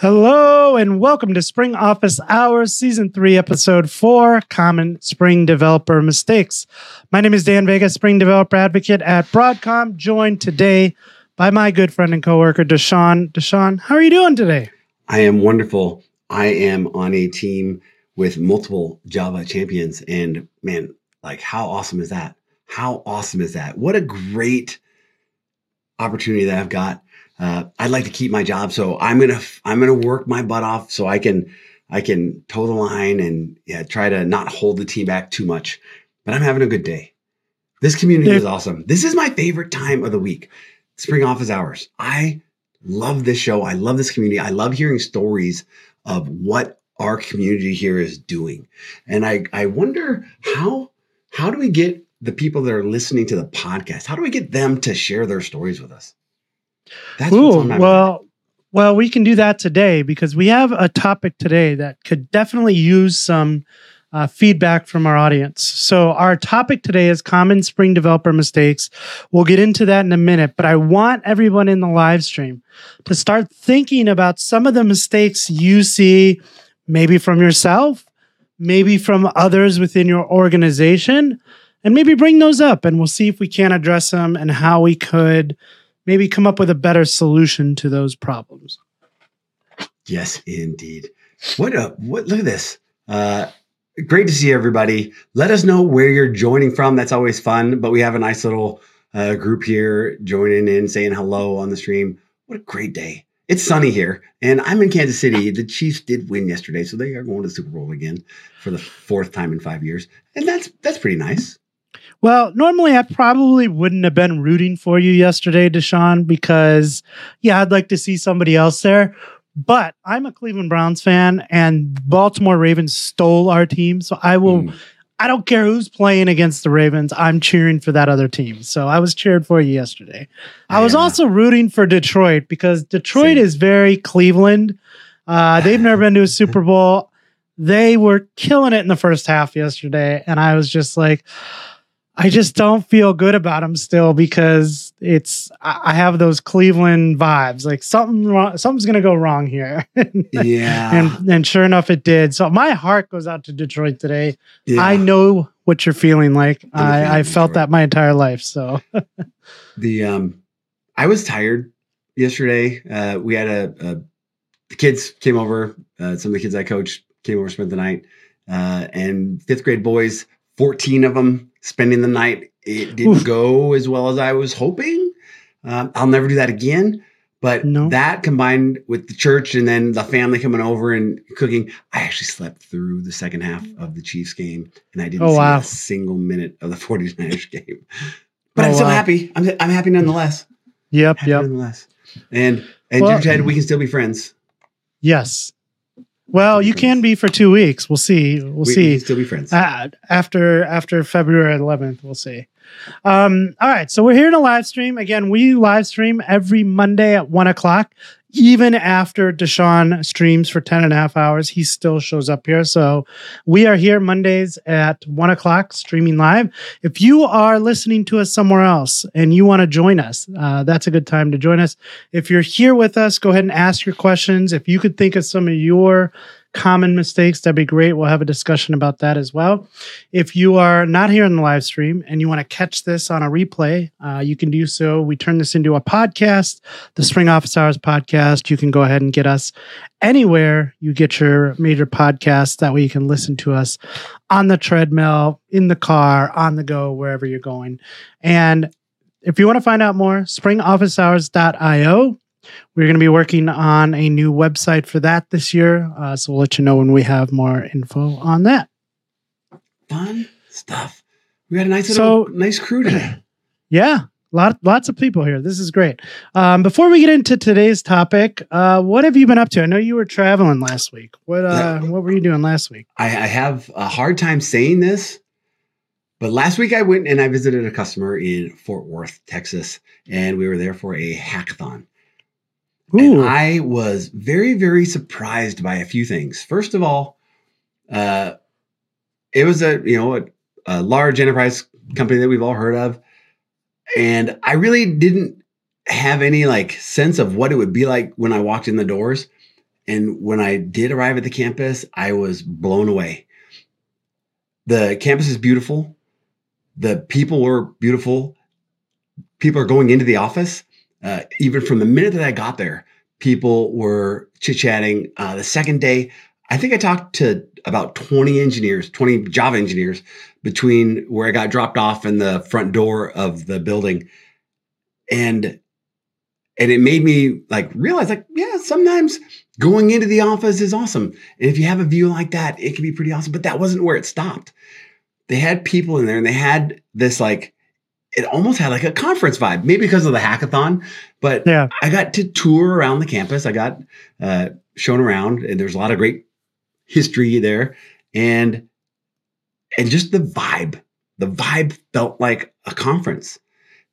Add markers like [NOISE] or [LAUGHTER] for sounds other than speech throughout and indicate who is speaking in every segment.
Speaker 1: Hello and welcome to Spring Office Hours, Season 3, Episode 4 Common Spring Developer Mistakes. My name is Dan Vega, Spring Developer Advocate at Broadcom, joined today by my good friend and coworker, DaShaun. DaShaun, how are you doing today?
Speaker 2: I am wonderful. I am on a team with multiple Java champions. And man, like, how awesome is that? How awesome is that? What a great opportunity that I've got uh, I'd like to keep my job, so I'm gonna I'm gonna work my butt off so I can I can toe the line and yeah, try to not hold the team back too much. But I'm having a good day. This community is awesome. This is my favorite time of the week. Spring office hours. I love this show. I love this community. I love hearing stories of what our community here is doing. And I I wonder how how do we get the people that are listening to the podcast? How do we get them to share their stories with us?
Speaker 1: That's Ooh, well, well, we can do that today because we have a topic today that could definitely use some uh, feedback from our audience. So, our topic today is common Spring developer mistakes. We'll get into that in a minute, but I want everyone in the live stream to start thinking about some of the mistakes you see, maybe from yourself, maybe from others within your organization, and maybe bring those up and we'll see if we can address them and how we could maybe come up with a better solution to those problems.
Speaker 2: Yes, indeed. What a what look at this. Uh great to see everybody. Let us know where you're joining from. That's always fun. But we have a nice little uh, group here joining in, saying hello on the stream. What a great day. It's sunny here, and I'm in Kansas City. The Chiefs did win yesterday, so they are going to the Super Bowl again for the fourth time in five years, and that's that's pretty nice.
Speaker 1: Well, normally I probably wouldn't have been rooting for you yesterday, DaShaun, because yeah, I'd like to see somebody else there. But I'm a Cleveland Browns fan, and Baltimore Ravens stole our team, so I will. Mm. I don't care who's playing against the Ravens. I'm cheering for that other team. So I was cheered for you yesterday. I was also rooting for Detroit because Detroit Same. is very Cleveland. Uh, they've never been to a Super Bowl. They were killing it in the first half yesterday, and I was just like, I just don't feel good about him still because it's I have those Cleveland vibes. Like something wrong, something's gonna go wrong here. [LAUGHS]
Speaker 2: yeah.
Speaker 1: And and sure enough it did. So my heart goes out to Detroit today. Yeah. I know what you're feeling like. I, I felt Detroit. that my entire life. So [LAUGHS]
Speaker 2: the um I was tired yesterday. Uh we had a, a the kids came over, uh, some of the kids I coached came over, spent the night. Uh, and fifth grade boys 14 of them spending the night. It didn't Oof. go as well as I was hoping. Um, I'll never do that again. But no. that combined with the church and then the family coming over and cooking, I actually slept through the second half of the Chiefs game and I didn't oh, see wow. a single minute of the [LAUGHS] 49ers game. But oh, I'm still wow. happy. I'm, I'm happy nonetheless.
Speaker 1: Yep.
Speaker 2: Happy
Speaker 1: yep.
Speaker 2: Nonetheless. And, and well, Ted, we can still be friends.
Speaker 1: Yes. Well, you can be for two weeks. We'll see. We'll we, see.
Speaker 2: We still be friends
Speaker 1: uh, after after February 11th. We'll see. Um, all right, so we're here in a live stream again. We live stream every Monday at one o'clock even after DaShaun streams for 10 and a half hours, he still shows up here. So we are here Mondays at one o'clock streaming live. If you are listening to us somewhere else and you want to join us, uh, that's a good time to join us. If you're here with us, go ahead and ask your questions. If you could think of some of your common mistakes, that'd be great. We'll have a discussion about that as well. If you are not here in the live stream and you want to catch this on a replay, uh, you can do so. We turn this into a podcast, the Spring Office Hours podcast. You can go ahead and get us anywhere you get your major podcasts. That way you can listen to us on the treadmill, in the car, on the go, wherever you're going. And if you want to find out more, springofficehours.io we're going to be working on a new website for that this year. Uh, so we'll let you know when we have more info on that.
Speaker 2: Fun stuff. We got a nice little, so, nice crew today. [CLEARS THROAT]
Speaker 1: Yeah, lot, lots of people here. This is great. Um, before we get into today's topic, uh, what have you been up to? I know you were traveling last week. What uh, what were you doing last week?
Speaker 2: I, I have a hard time saying this, but last week I went and I visited a customer in Fort Worth, Texas, and we were there for a hackathon. Ooh. And I was very, very surprised by a few things. First of all, uh, it was a you know a, a large enterprise company that we've all heard of, and I really didn't have any like sense of what it would be like when I walked in the doors. And when I did arrive at the campus, I was blown away. The campus is beautiful. The people were beautiful. People are going into the office. Uh, even from the minute that I got there, people were chit chatting. Uh, the second day, I think I talked to about 20 engineers, 20 Java engineers between where I got dropped off and the front door of the building. And and it made me like realize like yeah sometimes going into the office is awesome and if you have a view like that it can be pretty awesome but that wasn't where it stopped they had people in there and they had this like it almost had like a conference vibe maybe because of the hackathon but
Speaker 1: Yeah.
Speaker 2: i got to tour around the campus i got uh, shown around and there's a lot of great history there and and just the vibe the vibe felt like a conference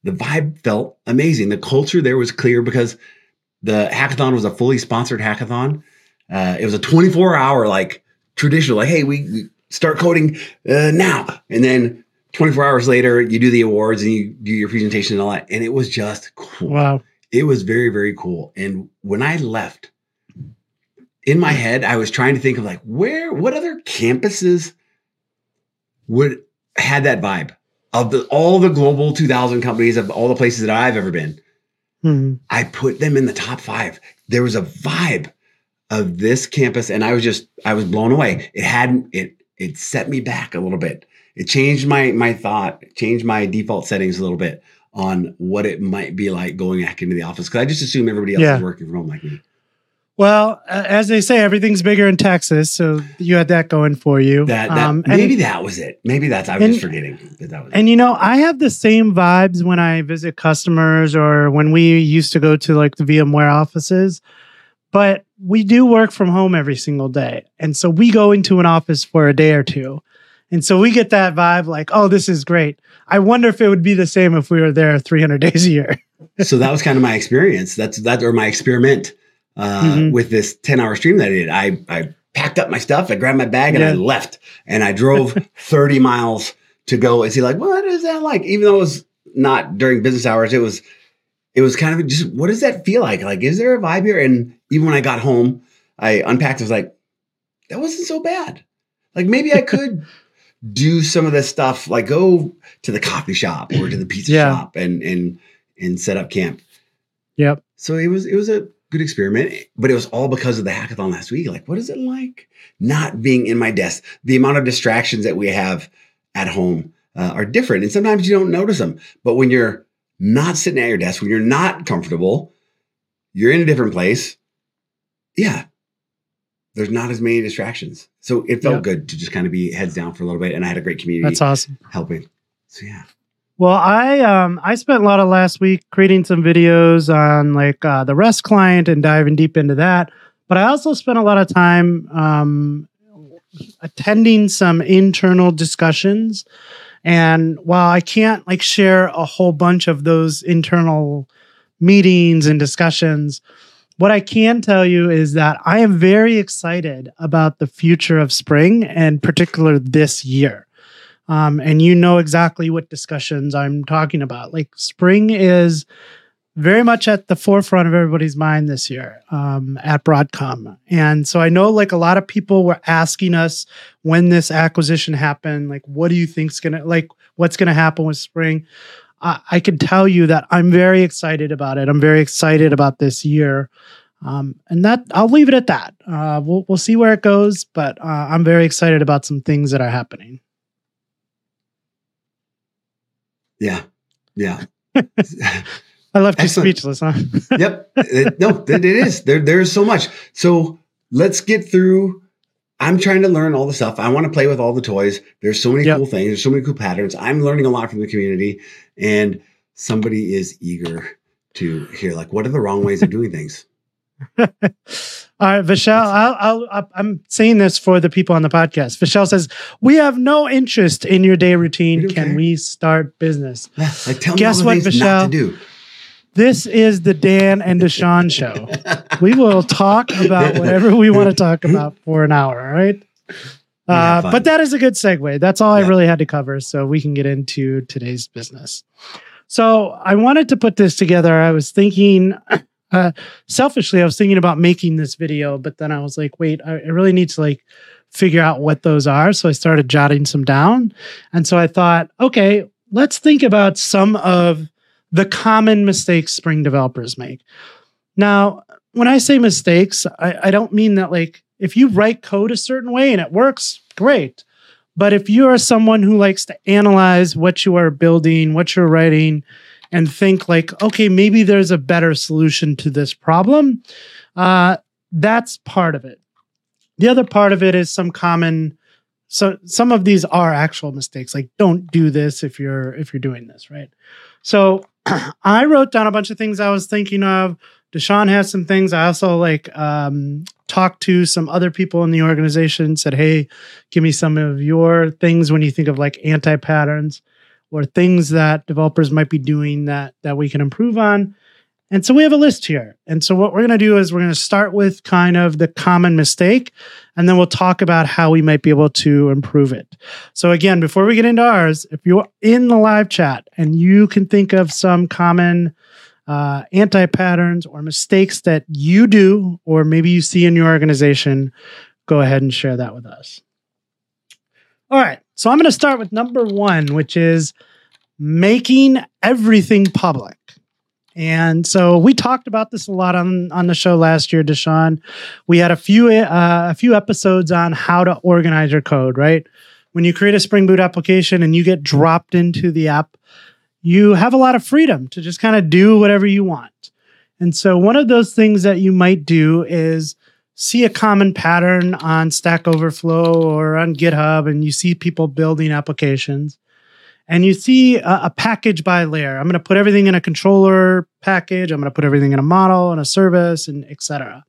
Speaker 2: the vibe felt amazing. The culture there was clear because the hackathon was a fully sponsored hackathon. Uh, it was a 24 hour like traditional, like, hey, we, we start coding uh, now. And then 24 hours later, you do the awards and you do your presentation and all that. And it was just cool.
Speaker 1: Wow.
Speaker 2: It was very, very cool. And when I left, in my head, I was trying to think of like where, what other campuses would had that vibe of the all the global 2000 companies of all the places that I've ever been.
Speaker 1: Mhm.
Speaker 2: I put them in the top five. There was a vibe of this campus, and I was just I was blown away. It hadn't it it set me back a little bit. It changed my my thought, changed my default settings a little bit on what it might be like going back into the office because I just assume everybody else
Speaker 1: Yeah.
Speaker 2: is working from home like me.
Speaker 1: Well, as they say, everything's bigger in Texas, so you had that going for you.
Speaker 2: That, that
Speaker 1: Um, and-
Speaker 2: maybe that was it. Maybe that's I was
Speaker 1: and-
Speaker 2: just forgetting that that was it.
Speaker 1: And you know, I have the same vibes when I visit customers or when we used to go to like the VMware offices. But we do work from home every single day. And so we go into an office for a day or two. And so we get that vibe like, oh, this is great. I wonder if it would be the same if we were there 300 [LAUGHS] days a year.
Speaker 2: so that was kind of my experience. That's that or my experiment uh,
Speaker 1: Mhm.
Speaker 2: with this ten hour stream that I did. I I packed up my stuff, I grabbed my bag, and I left. And I drove [LAUGHS] thirty miles to go and see like what is that like? Even though it was not during business hours, it was it was kind of just what does that feel like? Like is there a vibe here? And even when I got home, I unpacked. I was like, that wasn't so bad. Like maybe I could. [LAUGHS] do some of this stuff like go to the coffee shop or to the pizza
Speaker 1: Yeah.
Speaker 2: shop and and and set up camp
Speaker 1: Yep.
Speaker 2: so it was it was a good experiment, but it was all because of the hackathon last week. Like, what is it like not being in my desk? The amount of distractions that we have at home uh, are different, and sometimes you don't notice them. But when you're not sitting at your desk, when you're not comfortable, you're in a different place. Yeah, there's not as many distractions, so it felt good to just kind of be heads down for a little bit. And I had a great community
Speaker 1: That's awesome.
Speaker 2: helping. So yeah,
Speaker 1: Well, I um I spent a lot of last week creating some videos on like uh, the REST client and diving deep into that. But I also spent a lot of time um, attending some internal discussions. And while I can't like share a whole bunch of those internal meetings and discussions, what I can tell you is that I am very excited about the future of Spring and particular this year um, and you know exactly what discussions I'm talking about. Like spring is very much at the forefront of everybody's mind this year um, at Broadcom, and so I know like a lot of people were asking us when this acquisition happened, like what do you think's gonna like what's gonna happen with spring. I, I can tell you that I'm very excited about it. I'm very excited about this year. Um, and that I'll leave it at that. Uh, we'll we'll see where it goes, but uh, I'm very excited about some things that are happening.
Speaker 2: yeah, yeah. [LAUGHS] [LAUGHS]
Speaker 1: I left you
Speaker 2: Excellent.
Speaker 1: speechless, huh?
Speaker 2: yep. [LAUGHS] It- no, it, it is. There, there's so much. So let's get through. I'm trying to learn all the stuff. I want to play with all the toys. There's so many
Speaker 1: Yep.
Speaker 2: cool things. There's so many cool patterns. I'm learning a lot from the community, and somebody is eager to hear like what are the wrong ways of doing things. [LAUGHS] [LAUGHS]
Speaker 1: All right, Vishal, I'll, I'll, I'm saying this for the people on the podcast. Vishal says, We have no interest in your day routine. Can
Speaker 2: care."
Speaker 1: we start business?
Speaker 2: Yeah, [SIGHS] like tell
Speaker 1: Guess what,
Speaker 2: the things not to
Speaker 1: Vishal? This is the Dan and DaShaun show. We will talk about whatever we want to talk about for an hour, all right? Uh,
Speaker 2: fun.
Speaker 1: but that is a good segue. That's all
Speaker 2: Yeah.
Speaker 1: I really had to cover. So we can get into today's business. So I wanted to put this together. I was thinking, uh, selfishly, I was thinking about making this video, but then I was like, wait, I, I really need to like figure out what those are. So I started jotting some down. And so I thought, okay, let's think about some of the common mistakes Spring developers make. Now, when I say mistakes, I, I don't mean that like if you write code a certain way and it works, great. But if you are someone who likes to analyze what you are building, what you're writing, and think like, okay, maybe there's a better solution to this problem, uh, that's part of it. The other part of it is some common. So some of these are actual mistakes. Like, don't do this if you're if you're doing this, right? So I wrote down a bunch of things I was thinking of. DaShaun has some things. I also like um, talked to some other people in the organization. Said, "Hey, give me some of your things when you think of like anti patterns or things that developers might be doing that that we can improve on." And so we have a list here. And so what we're going to do is we're going to start with kind of the common mistake, and then we'll talk about how we might be able to improve it. So again, before we get into ours, if you're in the live chat and you can think of some common uh, anti patterns or mistakes that you do, or maybe you see in your organization, go ahead and share that with us. All right. So I'm going to start with number one, which is making everything public. And so we talked about this a lot on, on the show last year, DaShaun. We had a few uh, a few episodes on how to organize your code, right? When you create a Spring Boot application and you get dropped into the app, you have a lot of freedom to just kind of do whatever you want. And so one of those things that you might do is see a common pattern on Stack Overflow or on GitHub and you see people building applications and you see a, a package by layer. I'm going to put everything in a controller package. I'm going to put everything in a model and a service and etc.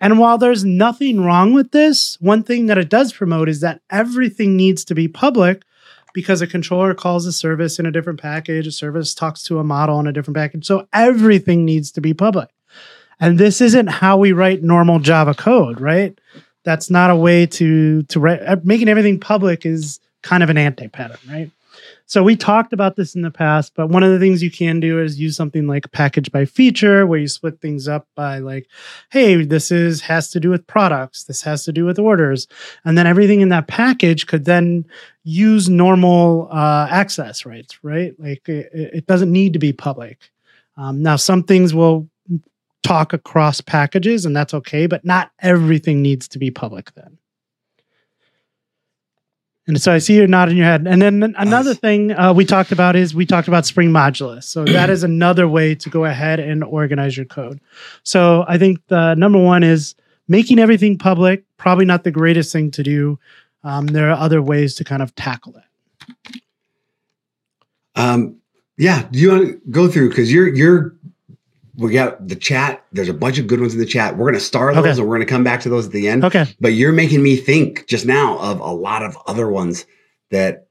Speaker 1: And while there's nothing wrong with this, one thing that it does promote is that everything needs to be public because a controller calls a service in a different package, a service talks to a model in a different package. So everything needs to be public. And this isn't how we write normal Java code, right? That's not a way to to write uh, making everything public is kind of an anti-pattern, right? So we talked about this in the past, but one of the things you can do is use something like package by feature where you split things up by like, hey, this is has to do with products, this has to do with orders. And then everything in that package could then use normal uh, access rights, right? Like it, it, doesn't need to be public. Um, now, some things will talk across packages and that's okay, but not everything needs to be public then. And so I see you're nodding your head. And then another nice. thing uh, we talked about is we talked about Spring Modulith. So [CLEARS THROAT] that is another way to go ahead and organize your code. So I think the number one is making everything public. Probably not the greatest thing to do. Um, there are other ways to kind of tackle it.
Speaker 2: Um, yeah, do you want to go through because you're you're we got the chat. There's a bunch of good ones in the chat. We're going to star those okay. and we're going to come back to those at the end.
Speaker 1: Okay.
Speaker 2: But you're making me think just now of a lot of other ones that,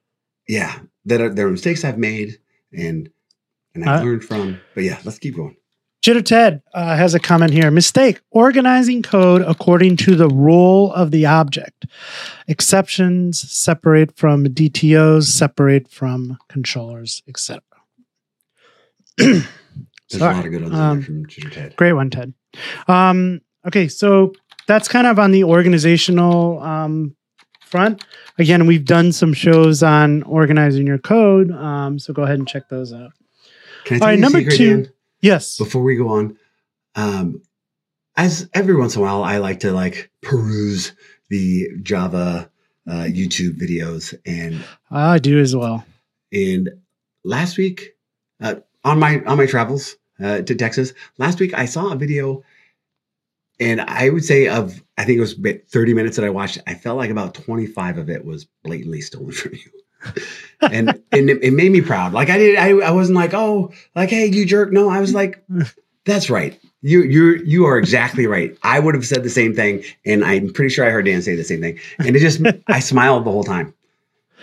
Speaker 2: yeah, that are, there are mistakes I've made and and I've uh, learned from. But yeah, let's keep going.
Speaker 1: Jitter Ted uh, has a comment here. Mistake: organizing code according to the role of the object. Exceptions separate from DTOs, separate from controllers, etc. [CLEARS THROAT]
Speaker 2: There's Sorry. a lot of good ones um, from Ted.
Speaker 1: Great one, Ted. Um, okay, so that's kind of on the organizational um, front. Again, we've done some shows on organizing your code, um, so go ahead and check those out.
Speaker 2: Can I All right, number two. Dan?
Speaker 1: Yes.
Speaker 2: Before we go on, um, as every once in a while, I like to like peruse the Java uh, YouTube videos, and
Speaker 1: I do as well.
Speaker 2: And last week, uh, on my on my travels uh, to Texas last week, I saw a video, and I would say of I think it was about 30 minutes that I watched. I felt like about 25 of it was blatantly stolen from you. [LAUGHS] and and it, it, made me proud. Like I did, I, I wasn't like, oh, like hey, you jerk. No, I was like, that's right. You you you are exactly right. I would have said the same thing, and I'm pretty sure I heard Dan say the same thing. And it just I smiled the whole time.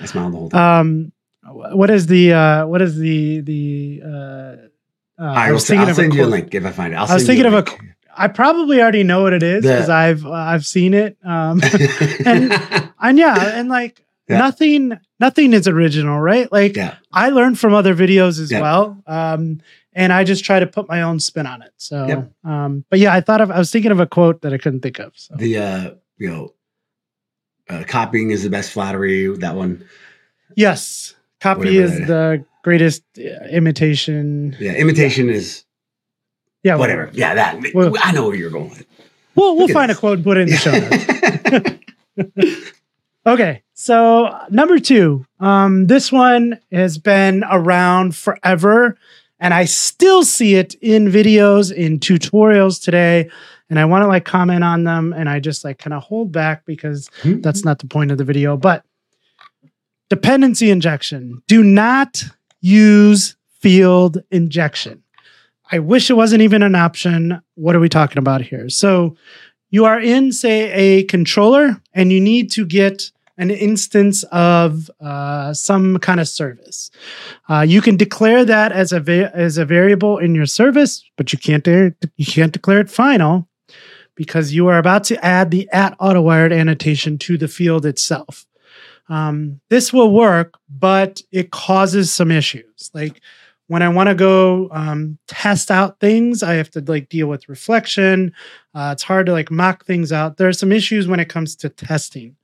Speaker 2: I smiled the whole time.
Speaker 1: Um, what is the uh, what is the the uh, uh,
Speaker 2: I, I was thinking I'll of send a you a link if I find it. I'll
Speaker 1: i was thinking of a I probably already know what it is because I've uh, I've seen it. Um, [LAUGHS] and [LAUGHS] and yeah, and like yeah. nothing nothing is original, right? Like
Speaker 2: yeah.
Speaker 1: I learned from other videos as yeah. well. Um, and I just try to put my own spin on it. So,
Speaker 2: Yep.
Speaker 1: um, but yeah, I thought of I was thinking of a quote that I couldn't think of. So.
Speaker 2: The uh, you know, uh, copying is the best flattery. That one.
Speaker 1: Yes, copy is
Speaker 2: that-
Speaker 1: the greatest uh, imitation.
Speaker 2: Yeah, imitation is
Speaker 1: Yeah,
Speaker 2: whatever. Yeah, that.
Speaker 1: Well-
Speaker 2: I know where you're going with.
Speaker 1: We'll we'll
Speaker 2: at
Speaker 1: find a quote and put it in the show [LAUGHS] notes. Okay, so number two, um, this one has been around forever, and I still see it in videos, in tutorials today, and I want to like comment on them, and I just like kind of hold back because that's not the point of the video. But dependency injection, do not use field injection. I wish it wasn't even an option. What are we talking about here? So you are in, say, a controller, and you need to get an instance of uh, some kind of service. Uh, you can declare that as a va- as a variable in your service, but you can't de- you can't declare it final because you are about to add the at autowired annotation to the field itself. Um, this will work, but it causes some issues. Like when I want to go um, test out things, I have to like deal with reflection. Uh, it's hard to like mock things out. There are some issues when it comes to testing.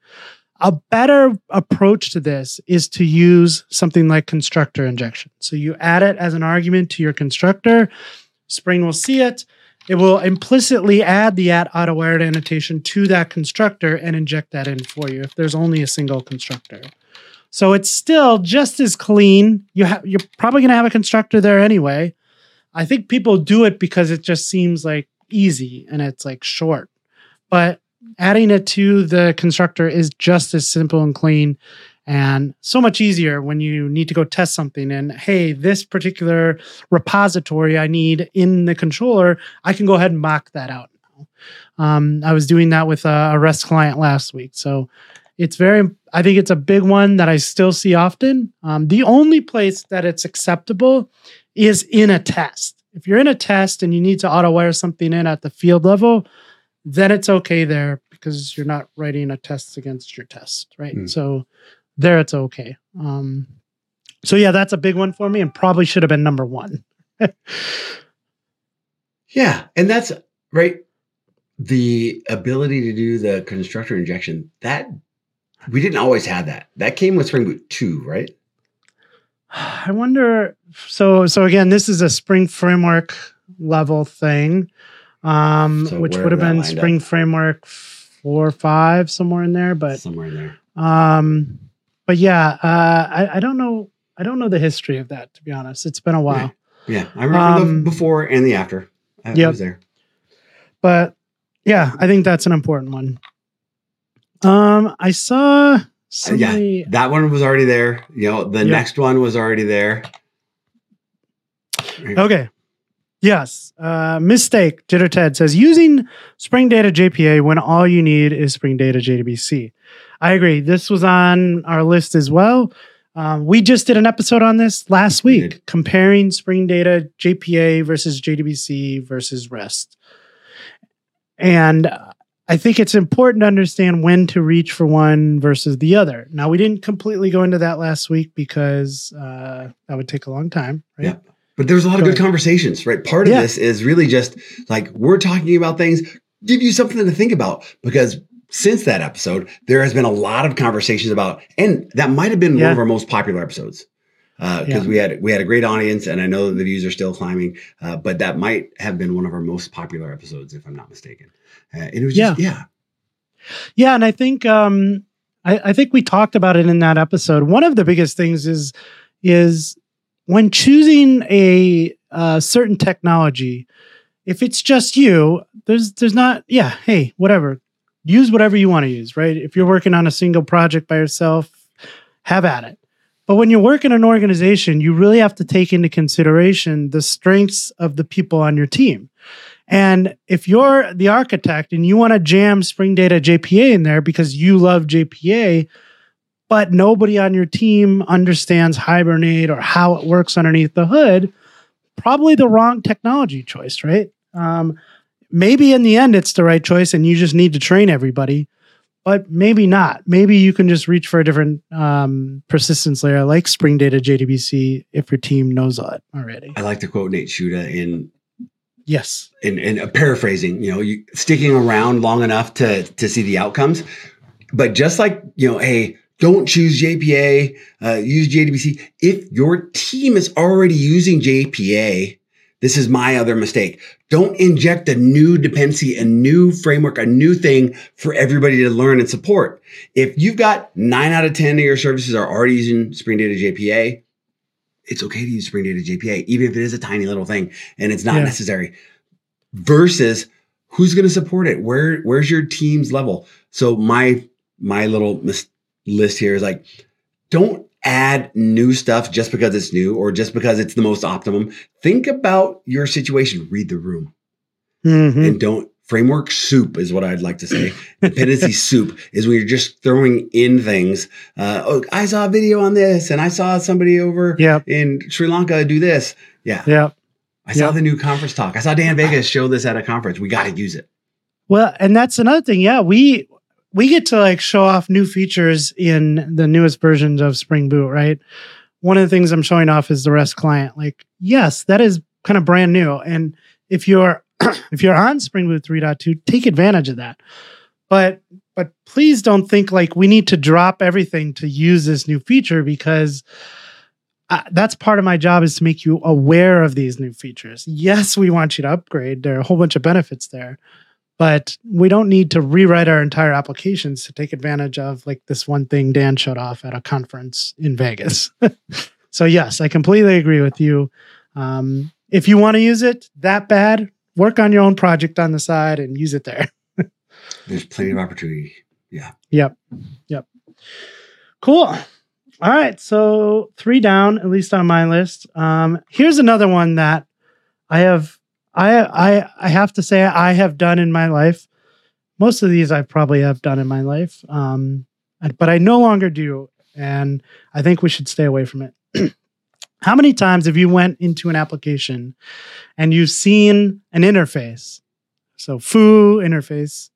Speaker 1: A better approach to this is to use something like constructor injection. So you add it as an argument to your constructor. Spring will see it. It will implicitly add the at autowired annotation to that constructor and inject that in for you if there's only a single constructor. So it's still just as clean. You you're probably going to have a constructor there anyway. I think people do it because it just seems like easy and it's like short. But adding it to the constructor is just as simple and clean and so much easier when you need to go test something. And hey this particular repository i need in the controller i can go ahead and mock that out now. Um, i was doing that with a, a rest client last week. So it's very i think it's a big one that i still see often. Um, the only place that it's acceptable is in a test. If you're in a test and you need to auto wire something in at the field level then it's okay there because you're not writing a test against your test, right?
Speaker 2: Hmm.
Speaker 1: So there it's okay. Um, so yeah, that's a big one for me and probably should have been number one. [LAUGHS]
Speaker 2: Yeah, and that's right. The ability to do the constructor injection that we didn't always have that. That came with Spring Boot two, right? [SIGHS]
Speaker 1: I wonder. So so again, this is a Spring Framework level thing, um,
Speaker 2: So
Speaker 1: which would have been
Speaker 2: lined up?
Speaker 1: Spring Framework four or five somewhere in there, but
Speaker 2: somewhere in there.
Speaker 1: um, but yeah, uh, I, I don't know. I don't know the history of that to be honest. It's been a while.
Speaker 2: Yeah, I remember
Speaker 1: Um,
Speaker 2: the before and the after. I, I was there.
Speaker 1: but yeah, I think that's an important one. Um, I saw somebody.
Speaker 2: That one was already there. You know, the
Speaker 1: Yep.
Speaker 2: next one was already there.
Speaker 1: Okay. Yes. Uh, mistake. Jitter Ted says using Spring Data JPA when all you need is Spring Data JDBC. I agree. This was on our list as well. Um, we just did an episode on this last week,
Speaker 2: did.
Speaker 1: comparing Spring Data JPA versus JDBC versus REST. And I think it's important to understand when to reach for one versus the other. Now, we didn't completely go into that last week because uh, that would take a long time, right?
Speaker 2: Yeah. But there's a lot of good
Speaker 1: ahead.
Speaker 2: conversations, right? Part of
Speaker 1: Yeah.
Speaker 2: this is really just like we're talking about things, give you something to think about because since that episode, there has been a lot of conversations about, and that might have been one of our most popular episodes because
Speaker 1: Yeah.
Speaker 2: we had we had a great audience, and I know the views are still climbing, uh, but that might have been one of our most popular episodes, if I'm not mistaken. Uh, and it was just yeah,
Speaker 1: Yeah, and I think um, I, I think we talked about it in that episode. One of the biggest things is is when choosing a uh, certain technology. If it's just you, there's there's not yeah. Hey, whatever, use whatever you want to use. Right? If you're working on a single project by yourself, have at it. But when you work in an organization, you really have to take into consideration the strengths of the people on your team. And if you're the architect and you want to jam Spring Data JPA in there because you love JPA, but nobody on your team understands Hibernate or how it works underneath the hood, probably the wrong technology choice, right? Um, maybe in the end it's the right choice and you just need to train everybody. but maybe not. Maybe you can just reach for a different um, persistence layer like Spring Data JDBC if your team knows that already.
Speaker 2: I like to quote Nate Schutta in
Speaker 1: Yes.
Speaker 2: in, in paraphrasing, you know, you sticking around long enough to to see the outcomes. But just like, you know, hey, don't choose JPA, uh, use JDBC. If your team is already using JPA, this is my other mistake. Don't inject a new dependency, a new framework, a new thing for everybody to learn and support. If you've got nine out of 10 of your services are already using Spring Data JPA, it's okay to use Spring Data JPA, even if it is a tiny little thing and it's not
Speaker 1: Yeah.
Speaker 2: necessary. Versus who's going to support it? Where where's your team's level? So my my little mis- list here is like, don't add new stuff just because it's new or just because it's the most optimum. Think about your situation. Read the room
Speaker 1: Mhm.
Speaker 2: and don't framework soup is what I'd like to say. [LAUGHS] Dependency soup is when you're just throwing in things. Uh, oh, I saw a video on this, and I saw somebody over
Speaker 1: Yep.
Speaker 2: in Sri Lanka do this. Yeah,
Speaker 1: Yep.
Speaker 2: I saw
Speaker 1: Yep.
Speaker 2: the new conference talk. I saw Dan Vegas show this at a conference. We got to use it.
Speaker 1: Well, and that's another thing. Yeah, we we get to like show off new features in the newest versions of Spring Boot, right? One of the things I'm showing off is the REST client. Like, yes, that is kind of brand new. And if you're [CLEARS THROAT] if you're on Spring Boot 3.2, take advantage of that. But but please don't think like we need to drop everything to use this new feature because uh, that's part of my job is to make you aware of these new features. Yes, we want you to upgrade. There are a whole bunch of benefits there but we don't need to rewrite our entire applications to take advantage of like this one thing Dan showed off at a conference in Vegas. [LAUGHS] so yes, I completely agree with you. Um, if you want to use it that bad, work on your own project on the side and use it there. [LAUGHS]
Speaker 2: There's plenty of opportunity. Yeah.
Speaker 1: Yep. Yep. Cool. All right. So three down, at least on my list. Um, here's another one that I have I I I have to say I have done in my life. Most of these I probably have done in my life. Um, but I no longer do, and I think we should stay away from it. [CLEARS THROAT] How many times have you went into an application and you've seen an interface? So foo interface,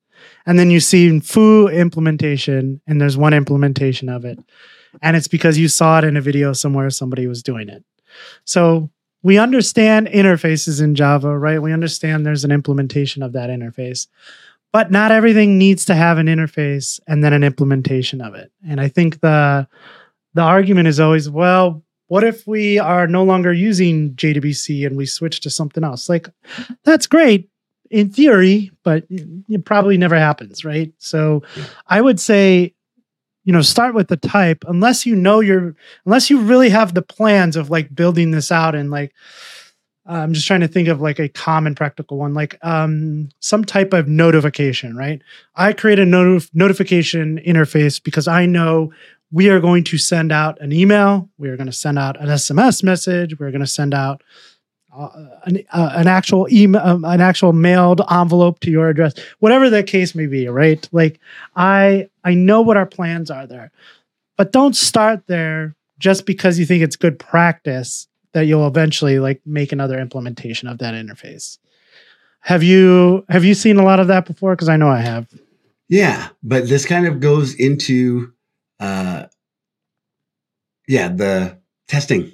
Speaker 1: and then you see foo implementation and there's one implementation of it and it's because you saw it in a video somewhere somebody was doing it so we understand interfaces in java right we understand there's an implementation of that interface but not everything needs to have an interface and then an implementation of it and i think the the argument is always well what if we are no longer using jdbc and we switch to something else like that's great in theory, but it probably never happens, right? So. I would say, you know, start with the type unless you know you're, unless you really have the plans of like building this out and like, I'm just trying to think of like a common practical one, like um, some type of notification, right? I create a notif- notification interface because I know we are going to send out an email, we are going to send out an SMS message, we're going to send out uh, an, uh, an actual email, um, an actual mailed envelope to your address, whatever the case may be, right? Like I, I know what our plans are there, but don't start there just because you think it's good practice that you'll eventually like make another implementation of that interface. Have you have you seen a lot of that before? Because I know I have.
Speaker 2: Yeah, but this kind of goes into, uh, yeah, the testing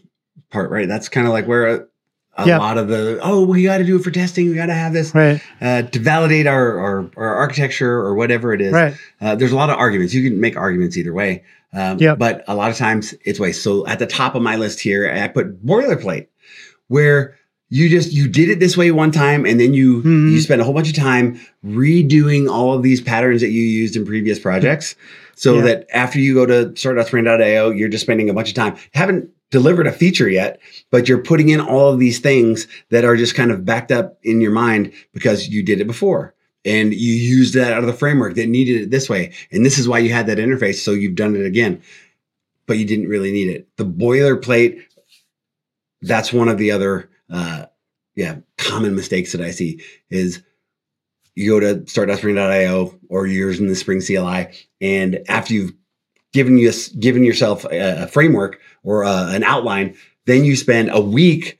Speaker 2: part, right? That's kind of like where a,
Speaker 1: Yeah.
Speaker 2: lot of the oh, we got to do it for testing. We got to have this
Speaker 1: Right,
Speaker 2: uh, to validate our, our our architecture or whatever it is.
Speaker 1: right,
Speaker 2: Uh, there's a lot of arguments. You can make arguments either way. Um,
Speaker 1: Yep.
Speaker 2: But a lot of times it's waste. So at the top of my list here, I put boilerplate, where you just you did it this way one time, and then you
Speaker 1: Mhm.
Speaker 2: you spend a whole bunch of time redoing all of these patterns that you used in previous projects, so
Speaker 1: Yeah.
Speaker 2: that after you go to start.spring.io, you're just spending a bunch of time. Haven't delivered a feature yet, but you're putting in all of these things that are just kind of backed up in your mind because you did it before and you used that out of the framework that needed it this way. And this is why you had that interface. So you've done it again, but you didn't really need it. The boilerplate, that's one of the other, uh, yeah, common mistakes that I see is you go to start.spring.io or you're using the Spring CLI. And after you've given you given yourself a, a framework or uh an outline, then you spend a week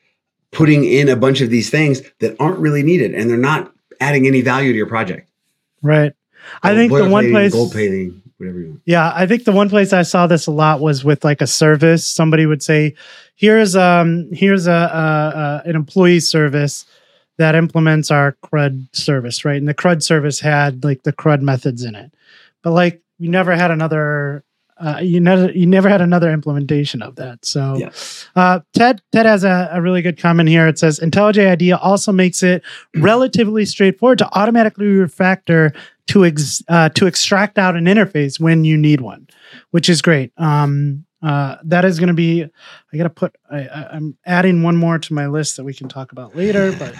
Speaker 2: putting in a bunch of these things that aren't really needed and they're not adding any value to your project.
Speaker 1: right. I think the one place
Speaker 2: gold plating, whatever you want.
Speaker 1: Yeah, I think the one place I saw this a lot was with like a service. Somebody would say, "Here's um here's a, a, a an employee service that implements our CRUD service, right?" And the CRUD service had like the CRUD methods in it, but like we never had another. Uh, you never you never had another implementation of that. So,
Speaker 2: Yeah.
Speaker 1: uh, Ted Ted has a, a really good comment here. It says IntelliJ IDEA also makes it [CLEARS THROAT] relatively straightforward to automatically refactor to ex, uh, to extract out an interface when you need one, which is great. Um, uh, that is going to be. I got to put. I, I, I'm adding one more to my list that we can talk about later. But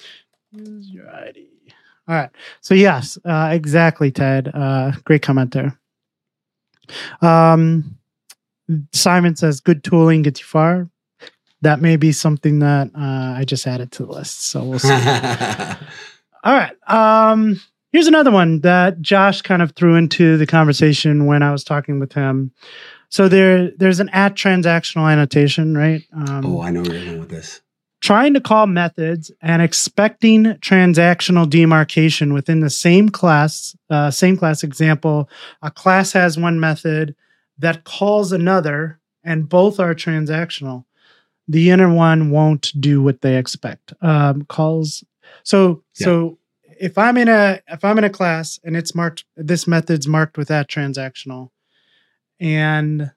Speaker 1: [LAUGHS] use your ID. All right. So yes, uh, exactly, Ted. Uh, great comment there. Um, Simon says, "Good tooling gets you far." That may be something that uh, I just added to the list. So we'll see. [LAUGHS] All right. Um, here's another one that Josh kind of threw into the conversation when I was talking with him. So there, there's an at transactional annotation, right? Um,
Speaker 2: oh, I know where you're going with this.
Speaker 1: Trying to call methods and expecting transactional demarcation within the same class, uh, same class example. A class has one method that calls another, and both are transactional. The inner one won't do what they expect. Um, calls. So
Speaker 2: Yeah.
Speaker 1: so if I'm in a if I'm in a class and it's marked this method's marked with that transactional, and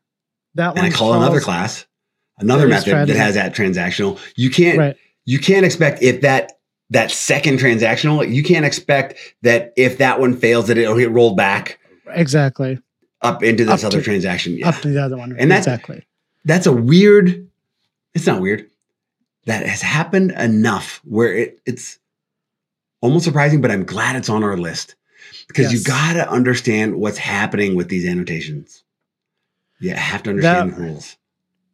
Speaker 1: that
Speaker 2: And I
Speaker 1: one
Speaker 2: call another class, another method that has that transactional. You can't
Speaker 1: right.
Speaker 2: you can't expect if that that second transactional, you can't expect that if that one fails that it'll get rolled back
Speaker 1: Exactly.
Speaker 2: up into this
Speaker 1: Up
Speaker 2: other
Speaker 1: to-
Speaker 2: transaction. Yeah.
Speaker 1: up to the other one.
Speaker 2: And that-
Speaker 1: exactly.
Speaker 2: That's a weird it's not weird. That has happened enough where it, it's almost surprising, but I'm glad it's on our list. Because you gotta understand what's happening with these annotations. You have to understand
Speaker 1: That-
Speaker 2: the rules.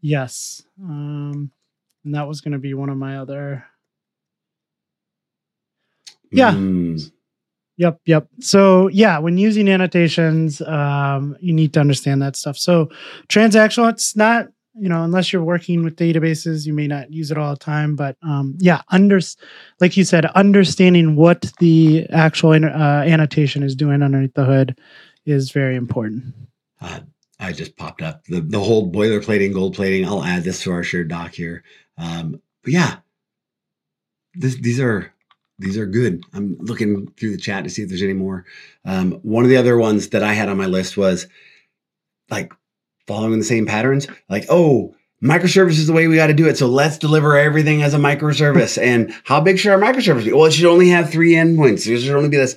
Speaker 1: Yes. Um, and that was going to be one of my other. Yeah.
Speaker 2: Mm.
Speaker 1: Yep. Yep. So yeah, when using annotations, um, you need to understand that stuff. So transactional, it's not you know unless you're working with databases, you may not use it all the time. But um, yeah, under like you said, understanding what the actual uh, annotation is doing underneath the hood is very important.
Speaker 2: uh, I just popped up the the whole boilerplating, gold plating. I'll add this to our shared doc here. Um, but yeah, this, these are these are good. I'm looking through the chat to see if there's any more. Um, one of the other ones that I had on my list was like following the same patterns. Like, oh, microservice is the way we got to do it. So let's deliver everything as a microservice. and how big should our microservice be? Well, it should only have three endpoints. There should only be this.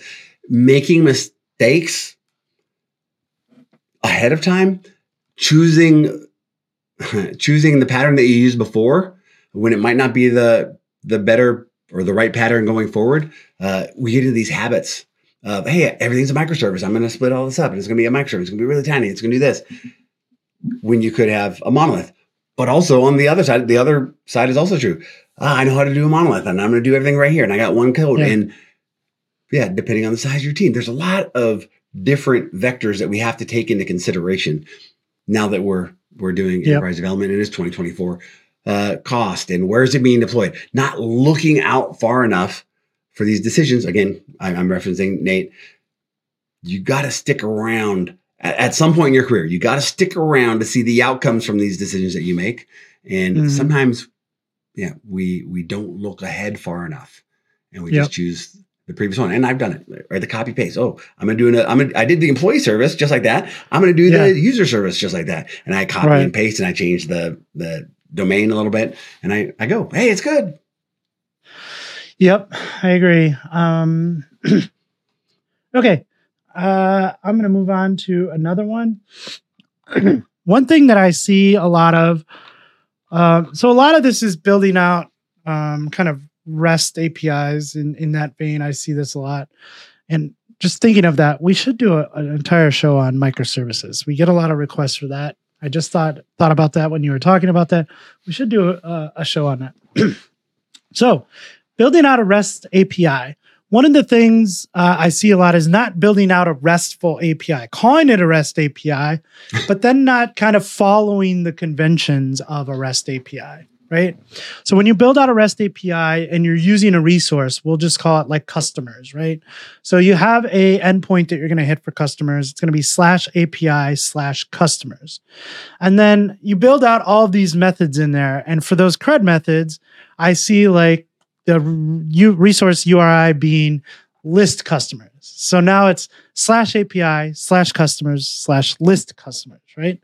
Speaker 2: Making mistakes ahead of time, choosing [LAUGHS] choosing the pattern that you used before when it might not be the the better or the right pattern going forward. Uh, we get into these habits of hey, everything's a microservice. I'm going to split all this up, and it's going to be a microservice. It's going to be really tiny. It's going to do this. When you could have a monolith, but also on the other side, the other side is also true. Ah, I know how to do a monolith, and I'm going to do everything right here, and I got one code.
Speaker 1: Yeah.
Speaker 2: And yeah, depending on the size of your team, there's a lot of different vectors that we have to take into consideration now that we're we're doing
Speaker 1: Yep.
Speaker 2: enterprise development. It is 2024. Uh, cost and where is it being deployed? Not looking out far enough for these decisions. Again, I, I'm referencing Nate. You got to stick around at, at some point in your career. You got to stick around to see the outcomes from these decisions that you make. And
Speaker 1: Mhm.
Speaker 2: sometimes, yeah, we we don't look ahead far enough, and we
Speaker 1: Yep.
Speaker 2: just choose the previous one. And I've done it, or the copy paste. Oh, I'm gonna do an, I'm gonna, I did the employee service just like that. I'm gonna do
Speaker 1: Yeah.
Speaker 2: the user service just like that. And I copy
Speaker 1: Right.
Speaker 2: and paste, and I change the the domain a little bit, and I I go, hey, it's good.
Speaker 1: Yep, I agree. Um, [CLEARS THROAT] okay, uh, I'm going to move on to another one. [CLEARS THROAT] one thing that I see a lot of, um, so a lot of this is building out um, kind of REST APIs. In in that vein, I see this a lot, and just thinking of that, we should do a, an entire show on microservices. We get a lot of requests for that. I just thought thought about that when you were talking about that. We should do a, a show on that. [CLEARS THROAT] so building out a REST API. One of the things uh, I see a lot is not building out a RESTful API, calling it a REST API, but then not kind of following the conventions of a REST API, right? So when you build out a REST API and you're using a resource, we'll just call it like customers, right? So you have a endpoint that you're going to hit for customers. It's going to be slash API slash customers. And then you build out all of these methods in there. And for those CRUD methods, I see like the resource URI being list customers. So now it's slash API slash customers slash list customers, right?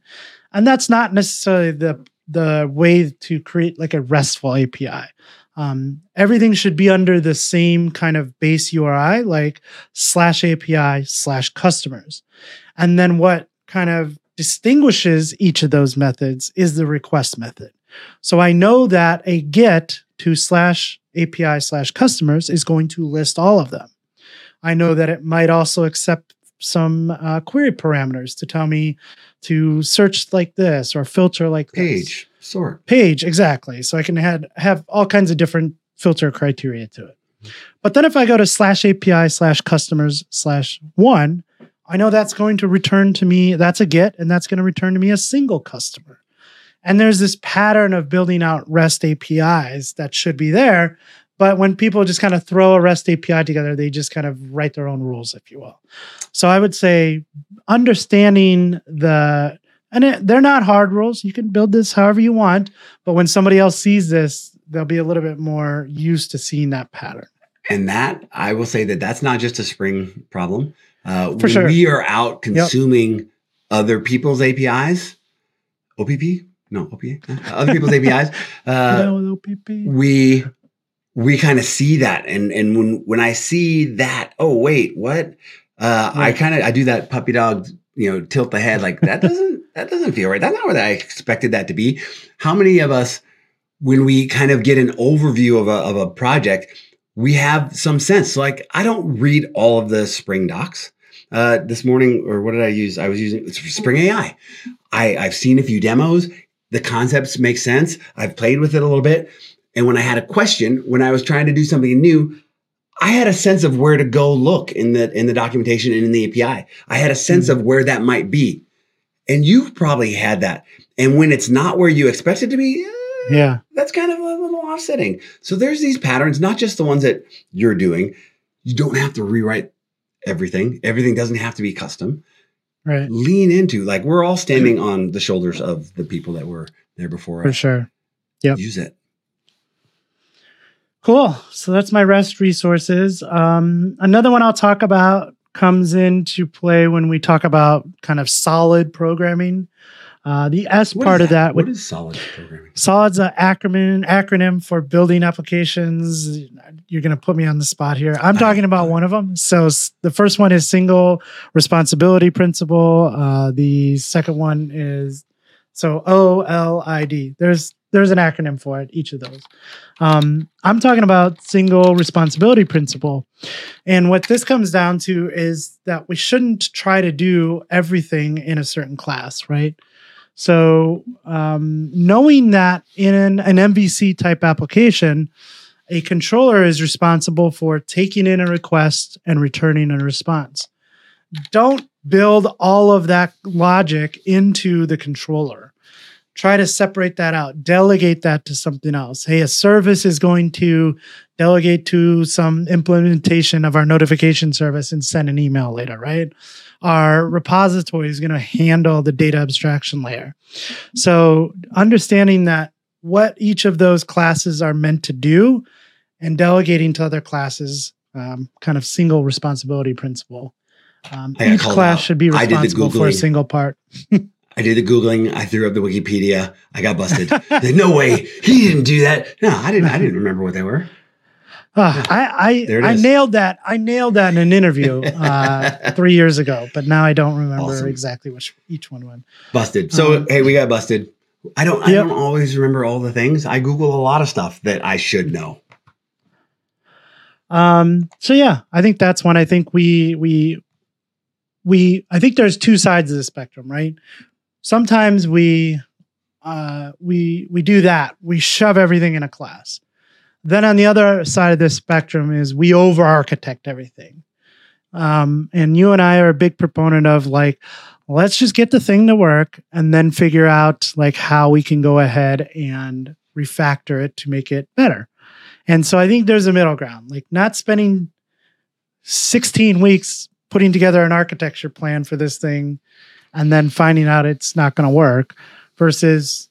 Speaker 1: And that's not necessarily the the way to create like a RESTful API. Um, everything should be under the same kind of base URI, like slash API slash customers. And then what kind of distinguishes each of those methods is the request method. So I know that a get to slash API slash customers is going to list all of them. I know that it might also accept some uh, query parameters to tell me to search like this or filter like
Speaker 2: page this. sort.
Speaker 1: Page exactly. So i can have, have all kinds of different filter criteria to it. But then if i go to slash api slash customers slash one i know that's going to return to me that's a get and that's going to return to me a single customer. And there's this pattern of building out rest apis that should be there but when people just kind of throw a REST API together, they just kind of write their own rules, if you will. So I would say understanding the, and it, they're not hard rules. You can build this however you want. But when somebody else sees this, they'll be a little bit more used to seeing that pattern.
Speaker 2: And that, I will say that that's not just a Spring problem. Uh,
Speaker 1: For sure.
Speaker 2: We are out consuming yep. other people's APIs. OPP? No, OPA? Other people's APIs. [LAUGHS] Uh, no, OPP. We we kind of see that. And and when when i see that oh wait what? Uh i kind of i do that puppy dog you know tilt the head like that doesn't [LAUGHS] that doesn't feel right. That's not what i expected that to be. How many of us when we kind of get an overview of a, of a project we have some sense. So like i don't read all of the spring docs. Uh, this morning or what did i use? I was using spring ai I, i've seen a few demos. The concepts make sense. I've played with it a little bit and when I had a question, when I was trying to do something new, I had a sense of where to go look in the in the documentation and in the API. I had a sense mm-hmm. of where that might be. And you've probably had that. And when it's not where you expect it to be,
Speaker 1: eh, yeah,
Speaker 2: that's kind of a little offsetting. So there's these patterns, not just the ones that you're doing. You don't have to rewrite everything. Everything doesn't have to be custom.
Speaker 1: Right.
Speaker 2: Lean into like we're all standing on the shoulders of the people that were there before
Speaker 1: For us. sure. Yeah.
Speaker 2: Use it.
Speaker 1: Cool. So that's my REST resources. Um, another one I'll talk about comes into play when we talk about kind of solid programming. Uh, the S
Speaker 2: what
Speaker 1: part of that.
Speaker 2: What is solid programming?
Speaker 1: Solid's an acronym acronym for building applications. You're going to put me on the spot here. I'm talking about one of them. So the first one is single responsibility principle. Uh, the second one is so OLID. There's there's an acronym for it, each of those. Um, I'm talking about single responsibility principle. And what this comes down to is that we shouldn't try to do everything in a certain class, right? So, um, knowing that in an, an MVC type application, a controller is responsible for taking in a request and returning a response. Don't build all of that logic into the controller try to separate that out, delegate that to something else. Hey, a service is going to delegate to some implementation of our notification service and send an email later, right? Our repository is going to handle the data abstraction layer. So, understanding that what each of those classes are meant to do and delegating to other classes, um, kind of single responsibility principle. Um, each class should be responsible for a single part. [LAUGHS]
Speaker 2: I did the Googling. I threw up the Wikipedia. I got busted. [LAUGHS] like, no way. He didn't do that. No, I didn't. I didn't remember what they were.
Speaker 1: Uh, I I, I nailed that. I nailed that in an interview [LAUGHS] uh, three years ago, but now I don't remember awesome. exactly which each one went.
Speaker 2: Busted. So um, hey, we got busted. I don't. I don't always remember all the things. I Google a lot of stuff that I should know.
Speaker 1: Um. So yeah, I think that's one. I think we we we. I think there's two sides of the spectrum, right? Sometimes we uh, we we do that. We shove everything in a class. Then on the other side of the spectrum is we over architect everything. Um, and you and I are a big proponent of like, let's just get the thing to work and then figure out like how we can go ahead and refactor it to make it better. And so I think there's a middle ground, like not spending 16 weeks putting together an architecture plan for this thing and then finding out it's not going to work versus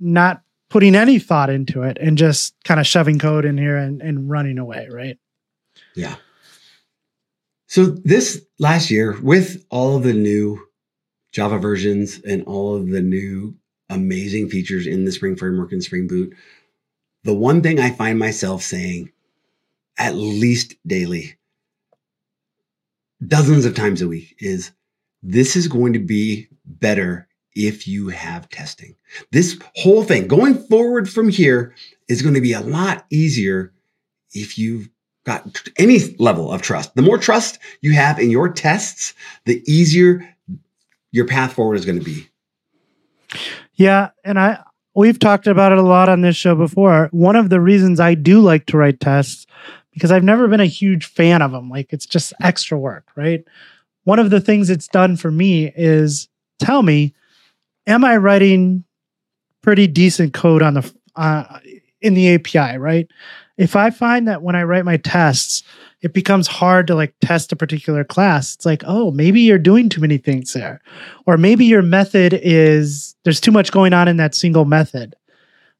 Speaker 1: not putting any thought into it and just kind of shoving code in here and, and running away, right?
Speaker 2: Yeah. So this last year, with all of the new Java versions and all of the new amazing features in the Spring Framework and Spring Boot, the one thing I find myself saying at least daily, dozens of times a week, is this is going to be better if you have testing. This whole thing going forward from here is going to be a lot easier if you've got any level of trust. The more trust you have in your tests, the easier your path forward is going to be.
Speaker 1: Yeah, and I we've talked about it a lot on this show before. One of the reasons I do like to write tests because I've never been a huge fan of them. Like it's just extra work, right? One of the things it's done for me is tell me am I writing pretty decent code on the uh, in the API, right? If I find that when I write my tests, it becomes hard to like test a particular class. It's like, oh, maybe you're doing too many things there. Or maybe your method is there's too much going on in that single method.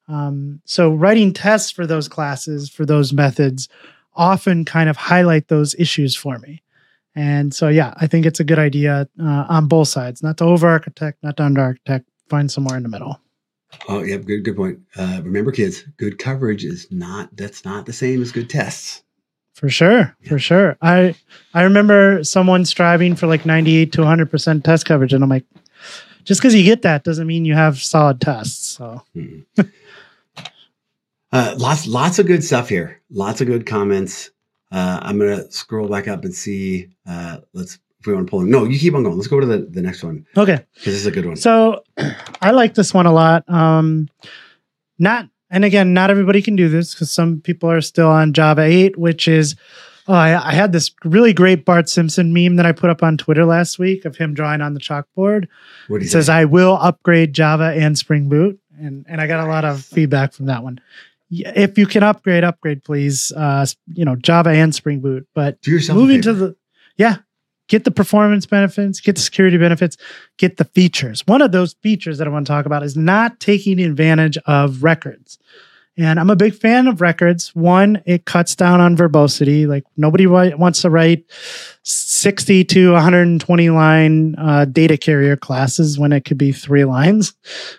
Speaker 1: Um, so writing tests for those classes, for those methods, often kind of highlight those issues for me. And so, yeah, I think it's a good idea uh, on both sides, not to over architect, not to under architect, find somewhere in the middle.
Speaker 2: Oh, yeah, good, good point. Uh, remember, kids, good coverage is not that's not the same as good tests.
Speaker 1: For sure, yeah. for sure. I I remember someone striving for like ninety eight to one hundred percent test coverage, and I'm like, just because you get that doesn't mean you have solid tests. So.
Speaker 2: Mm-hmm. [LAUGHS] uh, lots, lots of good stuff here. Lots of good comments. Uh, I'm gonna scroll back up and see. Uh, let's if we want to pull. In. No, you keep on going. Let's go to the, the next one.
Speaker 1: Okay,
Speaker 2: because this is a good one.
Speaker 1: So, [CLEARS THROAT] I like this one a lot. Um, not and again, not everybody can do this because some people are still on Java 8, which is. Oh, I, I, had this really great Bart Simpson meme that I put up on Twitter last week of him drawing on the chalkboard. What it says, "I will upgrade Java and Spring Boot," and and I got a lot of feedback from that one if you can upgrade, upgrade, please. Uh, you know, Java and Spring Boot. But moving to the, yeah, get the performance benefits, get the security benefits, get the features. One of those features that I want to talk about is not taking advantage of records. And I'm a big fan of records. One, it cuts down on verbosity. Like nobody wants to write 60 to 120 line uh, data carrier classes when it could be three lines.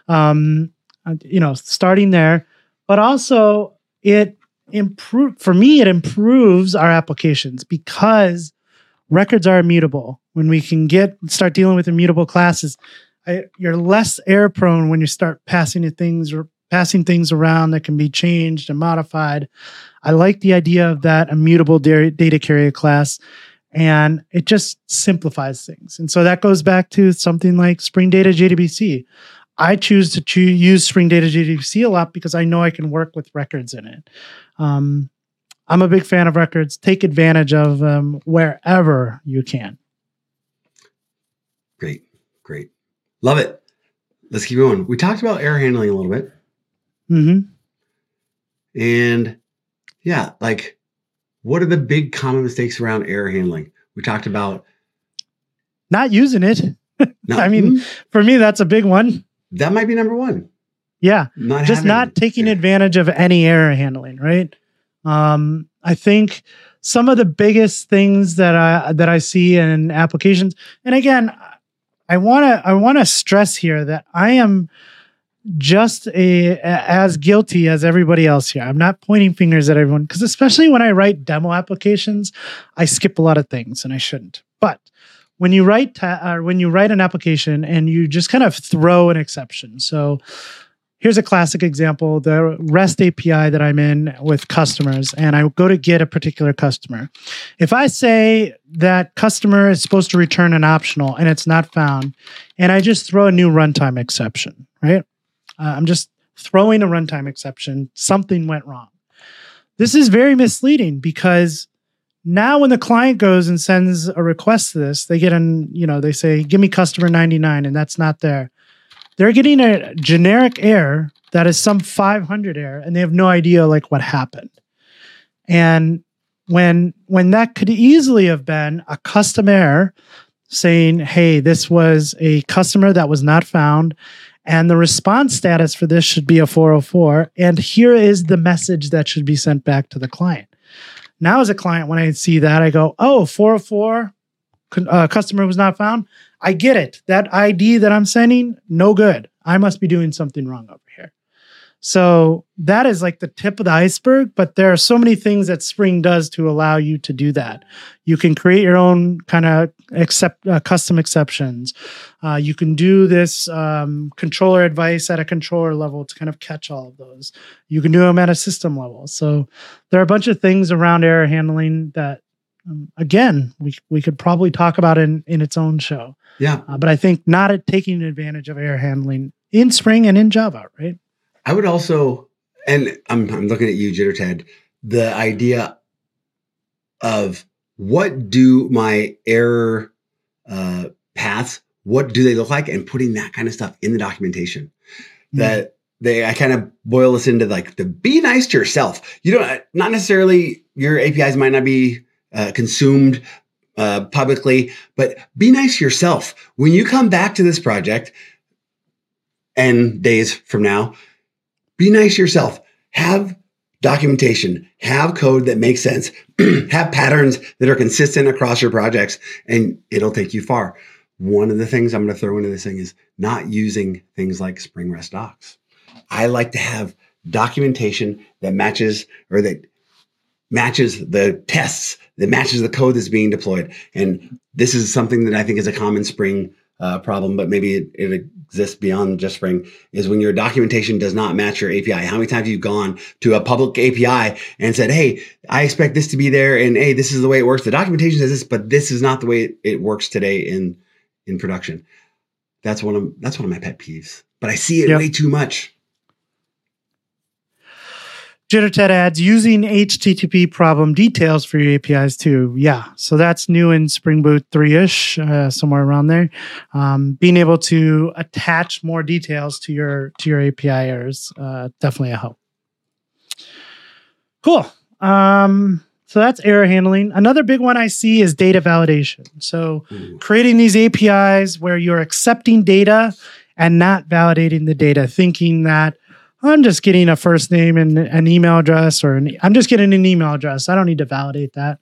Speaker 1: Um, uh, you know, starting there but also it improve for me it improves our applications because records are immutable. When we can get start dealing with immutable classes I, you're less error prone when you start passing things or passing things around that can be changed and modified. I like the idea of that immutable data carrier class and it just simplifies things. And so that goes back to something like spring data jdbc I choose to choose, use Spring Data JDBC a lot because I know I can work with records in it. Um, I'm a big fan of records. Take advantage of them wherever you can.
Speaker 2: Great, great, love it. Let's keep going. We talked about error handling a little bit.
Speaker 1: Mm-hmm.
Speaker 2: And yeah, like what are the big common mistakes around error handling? We talked about
Speaker 1: not using it. [LAUGHS] Not, I mean, mm-hmm. for me, that's a big one.
Speaker 2: That might be number one.
Speaker 1: Yeah. Not just not taking advantage of any error handling, right? Um, I think some of the biggest things that I that I see in applications, and again, I want to I want to stress here that I am just a, as guilty as everybody else here. I'm not pointing fingers at everyone because especially when I write demo applications, I skip a lot of things and I shouldn't. But when you write ta- or when you write an application and you just kind of throw an exception. So here's a classic example: the REST API that I'm in with customers, and I go to get a particular customer. If I say that customer is supposed to return an optional and it's not found, and I just throw a new runtime exception, right? Uh, I'm just throwing a runtime exception. Something went wrong. This is very misleading because now, when the client goes and sends a request to this, they get an, you know, they say, give me customer 99, and that's not there. they're getting a generic error that is some 500 error and they have no idea like what happened. And when when that could easily have been a custom error saying, "Hey, this was a customer that was not found." And the response status for this should be a 404. And here is the message that should be sent back to the client. Now, as a client, when I see that, I go, oh, 404, uh, customer was not found. I get it. That ID that I'm sending, no good. I must be doing something wrong over here. So that is like the tip of the iceberg, but there are so many things that Spring does to allow you to do that. You can create your own kind of accept uh, custom exceptions. Uh, you can do this um, controller advice at a controller level to kind of catch all of those. You can do them at a system level. So there are a bunch of things around error handling that, um, again, we we could probably talk about in in its own show.
Speaker 2: Yeah,
Speaker 1: uh, but I think not at taking advantage of error handling in Spring and in Java, right?
Speaker 2: I would also, and I'm, I'm looking at you, Jitter Ted, the idea of what do my error uh, paths, what do they look like, and putting that kind of stuff in the documentation. Mm-hmm. That they, I kind of boil this into like the be nice to yourself. You don't, not necessarily your APIs might not be uh, consumed uh, publicly, but be nice to yourself. When you come back to this project and days from now, be nice yourself. Have documentation, have code that makes sense, [CLEARS THROAT] have patterns that are consistent across your projects, and it'll take you far. One of the things I'm going to throw into this thing is not using things like Spring REST docs. I like to have documentation that matches or that matches the tests, that matches the code that's being deployed. And this is something that I think is a common Spring uh, problem, but maybe it, it, exists beyond just Spring, is when your documentation does not match your API. How many times have you gone to a public API and said, "Hey, I expect this to be there," and "Hey, this is the way it works." The documentation says this, but this is not the way it, it works today in in production. That's one of that's one of my pet peeves. But I see it yep. way too much.
Speaker 1: JitterTed adds using HTTP problem details for your APIs too. Yeah, so that's new in Spring Boot 3 ish, uh, somewhere around there. Um, being able to attach more details to your to your API errors uh, definitely a help. Cool. Um, so that's error handling. Another big one I see is data validation. So Ooh. creating these APIs where you're accepting data and not validating the data, thinking that I'm just getting a first name and an email address, or an, I'm just getting an email address. I don't need to validate that.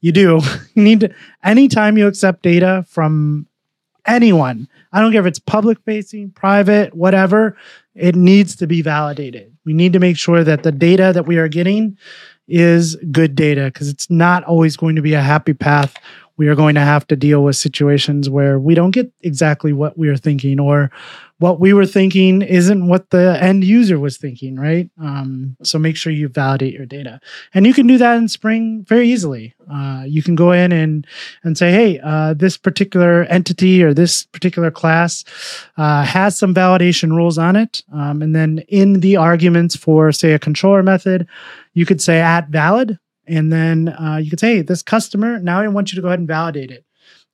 Speaker 1: You do. [LAUGHS] You need to, anytime you accept data from anyone, I don't care if it's public facing, private, whatever, it needs to be validated. We need to make sure that the data that we are getting is good data because it's not always going to be a happy path. We are going to have to deal with situations where we don't get exactly what we are thinking or what we were thinking isn't what the end user was thinking, right? Um, so make sure you validate your data, and you can do that in Spring very easily. Uh, you can go in and and say, hey, uh, this particular entity or this particular class uh, has some validation rules on it, um, and then in the arguments for say a controller method, you could say at valid, and then uh, you could say, hey, this customer now I want you to go ahead and validate it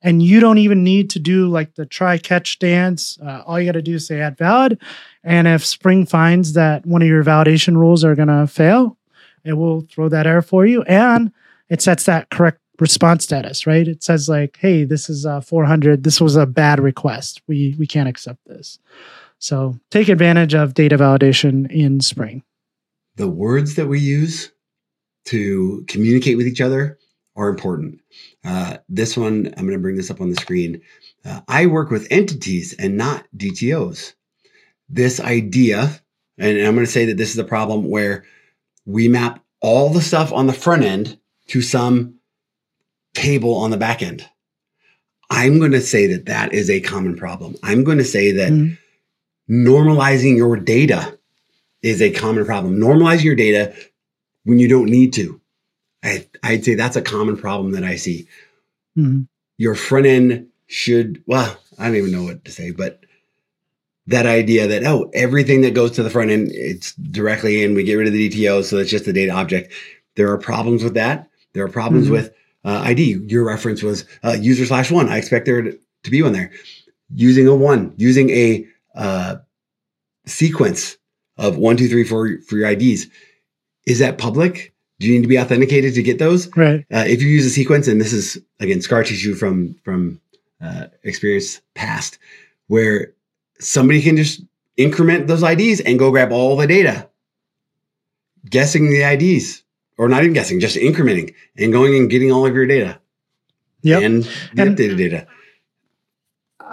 Speaker 1: and you don't even need to do like the try catch dance. Uh, all you got to do is say at valid. And if Spring finds that one of your validation rules are going to fail, it will throw that error for you. And it sets that correct response status, right? It says like, hey, this is uh, 400. This was a bad request. We, we can't accept this. So take advantage of data validation in Spring.
Speaker 2: The words that we use to communicate with each other are important. Uh, this one, I'm going to bring this up on the screen. Uh, I work with entities and not DTOs. This idea, and I'm going to say that this is a problem where we map all the stuff on the front end to some table on the back end. I'm going to say that that is a common problem. I'm going to say that mm-hmm. normalizing your data is a common problem. Normalizing your data when you don't need to. I, I'd say that's a common problem that I see. Mm-hmm. Your front end should, well, I don't even know what to say, but that idea that, oh, everything that goes to the front end, it's directly in, we get rid of the DTO, so it's just a data object. There are problems with that. There are problems mm-hmm. with uh, ID. Your reference was uh, user slash one. I expect there to be one there. Using a one, using a uh, sequence of one, two, three, four for your IDs, is that public? Do you need to be authenticated to get those?
Speaker 1: Right.
Speaker 2: Uh, if you use a sequence, and this is again scar tissue from from uh, experience past, where somebody can just increment those IDs and go grab all the data, guessing the IDs, or not even guessing, just incrementing and going and getting all of your data
Speaker 1: Yep.
Speaker 2: and the
Speaker 1: And-
Speaker 2: updated data.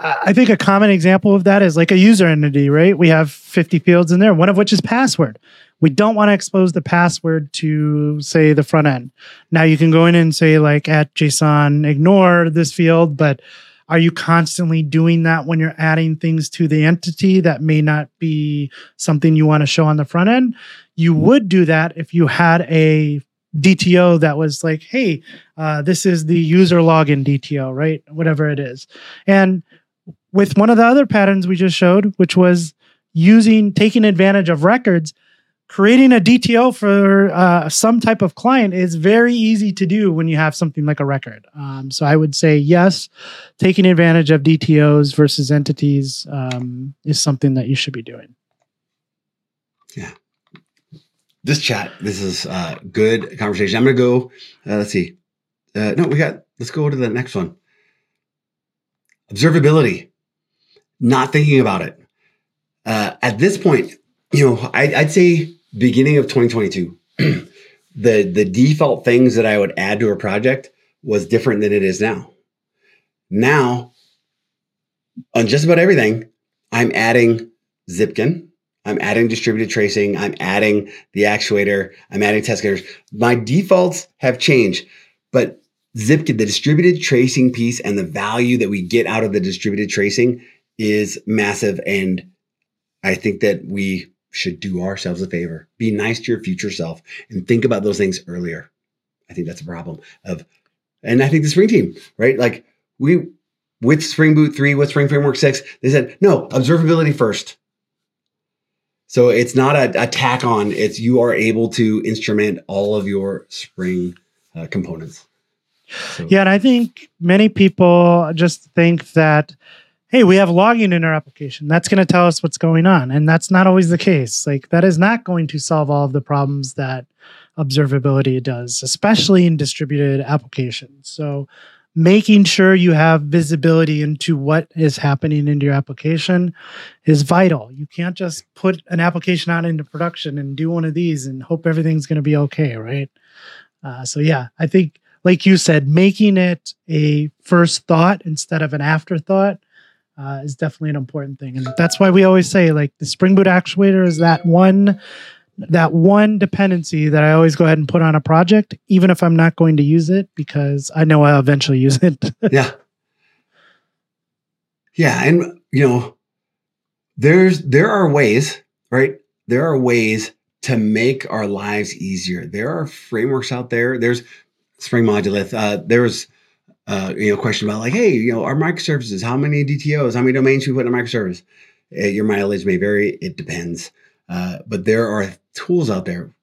Speaker 1: I think a common example of that is like a user entity, right? We have 50 fields in there, one of which is password. We don't want to expose the password to, say, the front end. Now you can go in and say, like, at JSON, ignore this field, but are you constantly doing that when you're adding things to the entity that may not be something you want to show on the front end? You would do that if you had a DTO that was like, hey, uh, this is the user login DTO, right? Whatever it is. And with one of the other patterns we just showed, which was using taking advantage of records, creating a DTO for uh, some type of client is very easy to do when you have something like a record. Um, so I would say yes, taking advantage of DTOs versus entities um, is something that you should be doing. Yeah.
Speaker 2: This chat, this is uh, good conversation. I'm gonna go. Uh, let's see. Uh, no, we got. Let's go to the next one. Observability. Not thinking about it. Uh, at this point, you know, I, I'd say beginning of 2022, [CLEARS THROAT] the the default things that I would add to a project was different than it is now. Now, on just about everything, I'm adding Zipkin. I'm adding distributed tracing. I'm adding the actuator. I'm adding test cases. My defaults have changed, but Zipkin, the distributed tracing piece and the value that we get out of the distributed tracing is massive. And I think that we should do ourselves a favor. Be nice to your future self and think about those things earlier. I think that's a problem of, and I think the Spring team, right? Like we, with Spring Boot 3, with Spring Framework 6, they said, no, observability first. So it's not a, a tack on, it's you are able to instrument all of your Spring uh, components. So,
Speaker 1: Yeah, and I think many people just think that, hey, we have logging in our application. That's going to tell us what's going on. And that's not always the case. Like, that is not going to solve all of the problems that observability does, especially in distributed applications. So, making sure you have visibility into what is happening in your application is vital. You can't just put an application out into production and do one of these and hope everything's going to be okay, right? Uh, so, yeah, I think like you said, making it a first thought instead of an afterthought uh, is definitely an important thing, and that's why we always say like the Spring Boot actuator is that one that one dependency that I always go ahead and put on a project, even if I'm not going to use it, because I know I'll eventually use it. [LAUGHS]
Speaker 2: yeah. Yeah. And, you know, there's, there are ways, right? There are ways to make our lives easier. There are frameworks out there. There's Spring Modulith. Uh, there was, uh, you know, question about like, hey, you know, our microservices, how many DTOs, how many domains should we put in a microservice? Uh, your mileage may vary. It depends. Uh, but there are tools out there.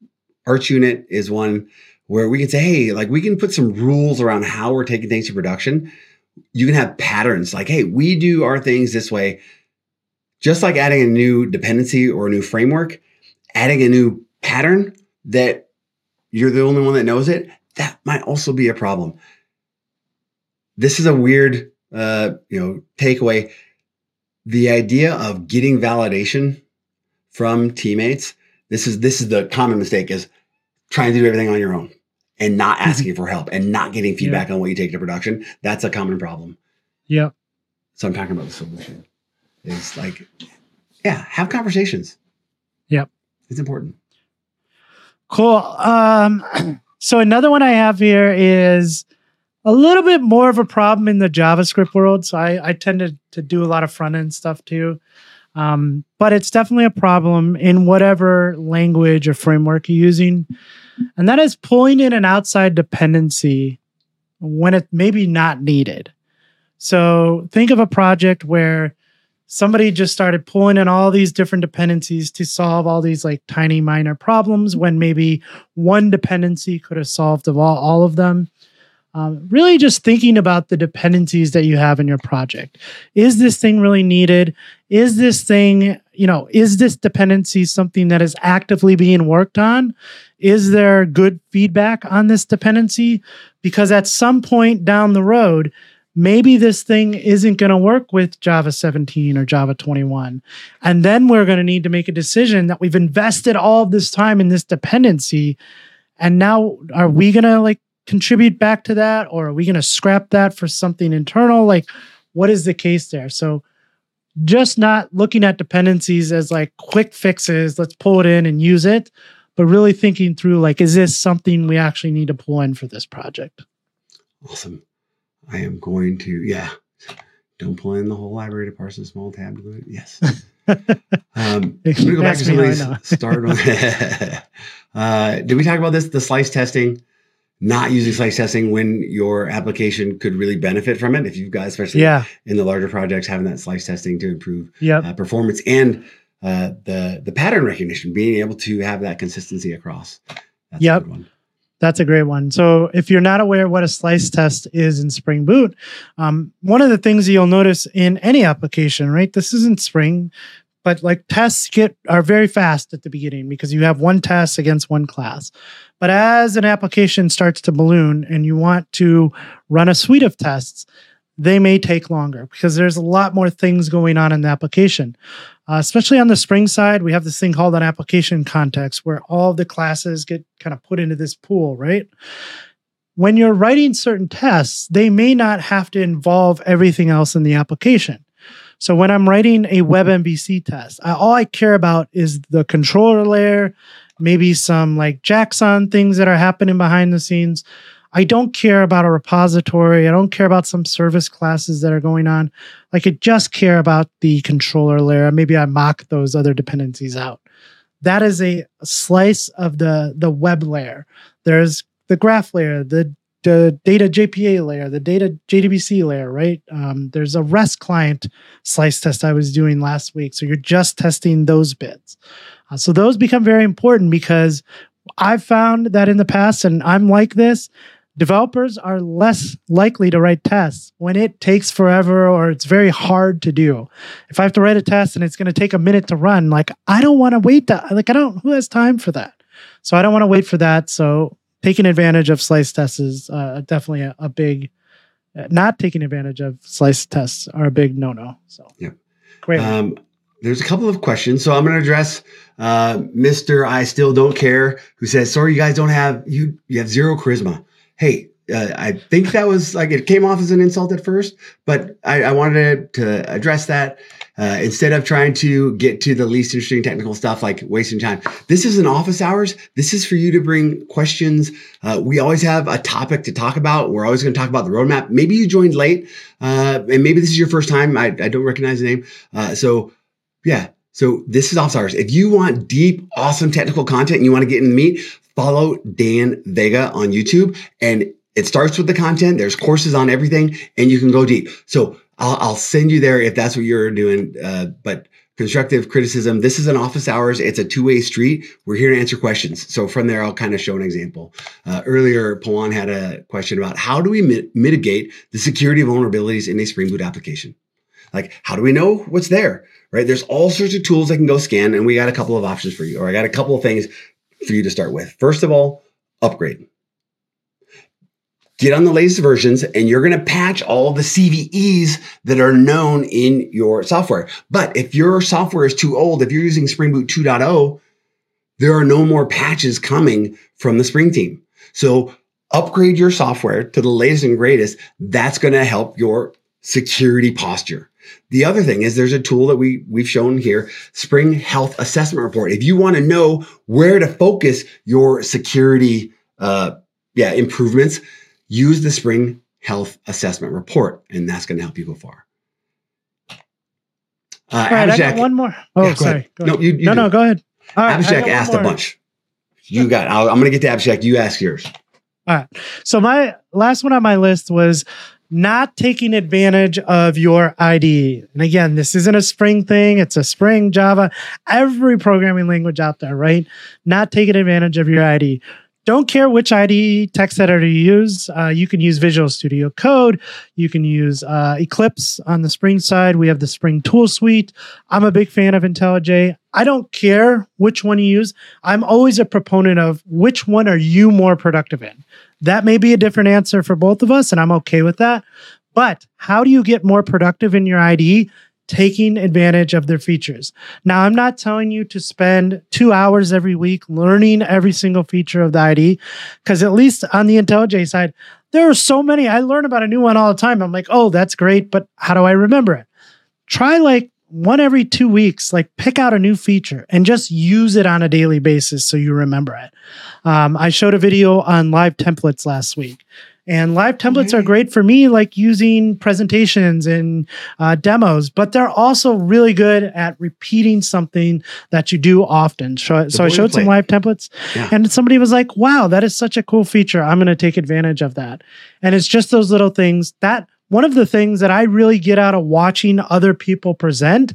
Speaker 2: ArchUnit is one where we can say, hey, like we can put some rules around how we're taking things to production. You can have patterns like, hey, we do our things this way. Just like adding a new dependency or a new framework, adding a new pattern that you're the only one that knows it, that might also be a problem. This is a weird, uh, you know, takeaway. The idea of getting validation from teammates. This is this is the common mistake is trying to do everything on your own and not asking for help and not getting feedback on what you take to production. That's a common problem.
Speaker 1: yep.
Speaker 2: So I'm talking about the solution. It's like, yeah, have conversations.
Speaker 1: Yep.
Speaker 2: It's important.
Speaker 1: Cool. Um, [CLEARS THROAT] so another one I have here is a little bit more of a problem in the JavaScript world. So I, I tend to, to do a lot of front end stuff too. Um, but it's definitely a problem in whatever language or framework you're using. And that is pulling in an outside dependency when it maybe not needed. So think of a project where somebody just started pulling in all these different dependencies to solve all these like tiny minor problems when maybe one dependency could have solved of all, all of them. Um, really, just thinking about the dependencies that you have in your project. Is this thing really needed? Is this thing, you know, is this dependency something that is actively being worked on? Is there good feedback on this dependency? Because at some point down the road, maybe this thing isn't going to work with Java 17 or Java 21. And then we're going to need to make a decision that we've invested all this time in this dependency. And now are we going to like contribute back to that or are we going to scrap that for something internal? Like, what is the case there? So, just not looking at dependencies as like quick fixes, let's pull it in and use it, but really thinking through like, is this something we actually need to pull in for this project?
Speaker 2: Awesome. I am going to, yeah, don't pull in the whole library to parse a small tab. Yes. [LAUGHS] um, [LAUGHS] I'm to go back to some of these. Start on. [LAUGHS] uh, did we talk about this? The slice testing, not using slice testing when your application could really benefit from it. If you've got, especially
Speaker 1: yeah.
Speaker 2: in the larger projects, having that slice testing to improve
Speaker 1: yep.
Speaker 2: uh, performance and uh, the the pattern recognition, being able to have that consistency across.
Speaker 1: That's yep. That's a great one. So, if you're not aware what a slice test is in Spring Boot, um, one of the things you'll notice in any application, right? This isn't Spring, but like tests get are very fast at the beginning because you have one test against one class. But as an application starts to balloon and you want to run a suite of tests, they may take longer because there's a lot more things going on in the application. Uh, especially on the Spring side, we have this thing called an application context where all the classes get kind of put into this pool, right? When you're writing certain tests, they may not have to involve everything else in the application. So when I'm writing a WebMVC test, I, all I care about is the controller layer, maybe some like Jackson things that are happening behind the scenes. I don't care about a repository. I don't care about some service classes that are going on. I just care about the controller layer. Maybe I mock those other dependencies out. That is a slice of the the web layer. There's the graph layer, the the data JPA layer, the data JDBC layer, right? Um, there's a REST client slice test I was doing last week. So you're just testing those bits. Uh, so those become very important because I've found that in the past, and I'm like this, developers are less likely to write tests when it takes forever or it's very hard to do. If I have to write a test and it's going to take a minute to run, like I don't want to wait that. Like I don't. Who has time for that? So I don't want to wait for that. So taking advantage of slice tests is uh, definitely a, a big. Uh, not taking advantage of slice tests are a big no-no. So
Speaker 2: yeah,
Speaker 1: great.
Speaker 2: Um, there's a couple of questions, so I'm going to address uh, Mister I still don't care, who says, "Sorry, you guys don't have you. You have zero charisma." hey, uh, I think that was like it came off as an insult at first, but I, I wanted to address that uh, instead of trying to get to the least interesting technical stuff, like wasting time. This is an office hours. This is for you to bring questions. Uh, we always have a topic to talk about. We're always going to talk about the roadmap. Maybe you joined late, uh, and maybe this is your first time. I, I don't recognize the name. Uh, so, yeah. So this is office hours. If you want deep, awesome technical content and you want to get in the meat, follow Dan Vega on YouTube and it starts with the content. There's courses on everything and you can go deep. So I'll, I'll send you there if that's what you're doing. Uh, but constructive criticism, this is an office hours. It's a two way street. We're here to answer questions. So from there, I'll kind of show an example. Uh, earlier, Pawan had a question about how do we mit- mitigate the security vulnerabilities in a Spring Boot application? Like, how do we know what's there? Right? There's all sorts of tools I can go scan, and we got a couple of options for you, or I got a couple of things for you to start with. First of all, upgrade. Get on the latest versions and you're going to patch all the CVEs that are known in your software. But if your software is too old, if you're using Spring Boot 2.0, there are no more patches coming from the Spring team. So upgrade your software to the latest and greatest. That's going to help your security posture. The other thing is there's a tool that we we've shown here, Spring Health Assessment Report. If you want to know where to focus your security uh, yeah, improvements, use the Spring Health Assessment Report, and that's going to help you go far.
Speaker 1: Uh, All right, Abhishek, I got one more. Oh, yeah, sorry. Go no, you, you no, do. no, go ahead.
Speaker 2: All right, Abhishek asked a bunch. You got. i am going to get to Abhishek. You ask yours.
Speaker 1: All right. So my last one on my list was not taking advantage of your IDE. And again, this isn't a Spring thing, it's a Spring, Java, every programming language out there, right? Not taking advantage of your IDE. Don't care which IDE text editor you use. Uh, you can use Visual Studio Code. You can use uh, Eclipse on the Spring side. We have the Spring Tool Suite. I'm a big fan of IntelliJ. I don't care which one you use. I'm always a proponent of which one are you more productive in. That may be a different answer for both of us, and I'm okay with that. But how do you get more productive in your IDE? Taking advantage of their features. Now, I'm not telling you to spend two hours every week learning every single feature of the ID, because at least on the IntelliJ side, there are so many. I learn about a new one all the time. I'm like, oh, that's great, but how do I remember it? Try like one every two weeks, like pick out a new feature and just use it on a daily basis so you remember it. Um, I showed a video on live templates last week and live templates are great for me, like using presentations and uh, demos, but they're also really good at repeating something that you do often. So, so I showed some live templates, yeah. and somebody was like, wow, that is such a cool feature. I'm going to take advantage of that. And it's just those little things that one of the things that I really get out of watching other people present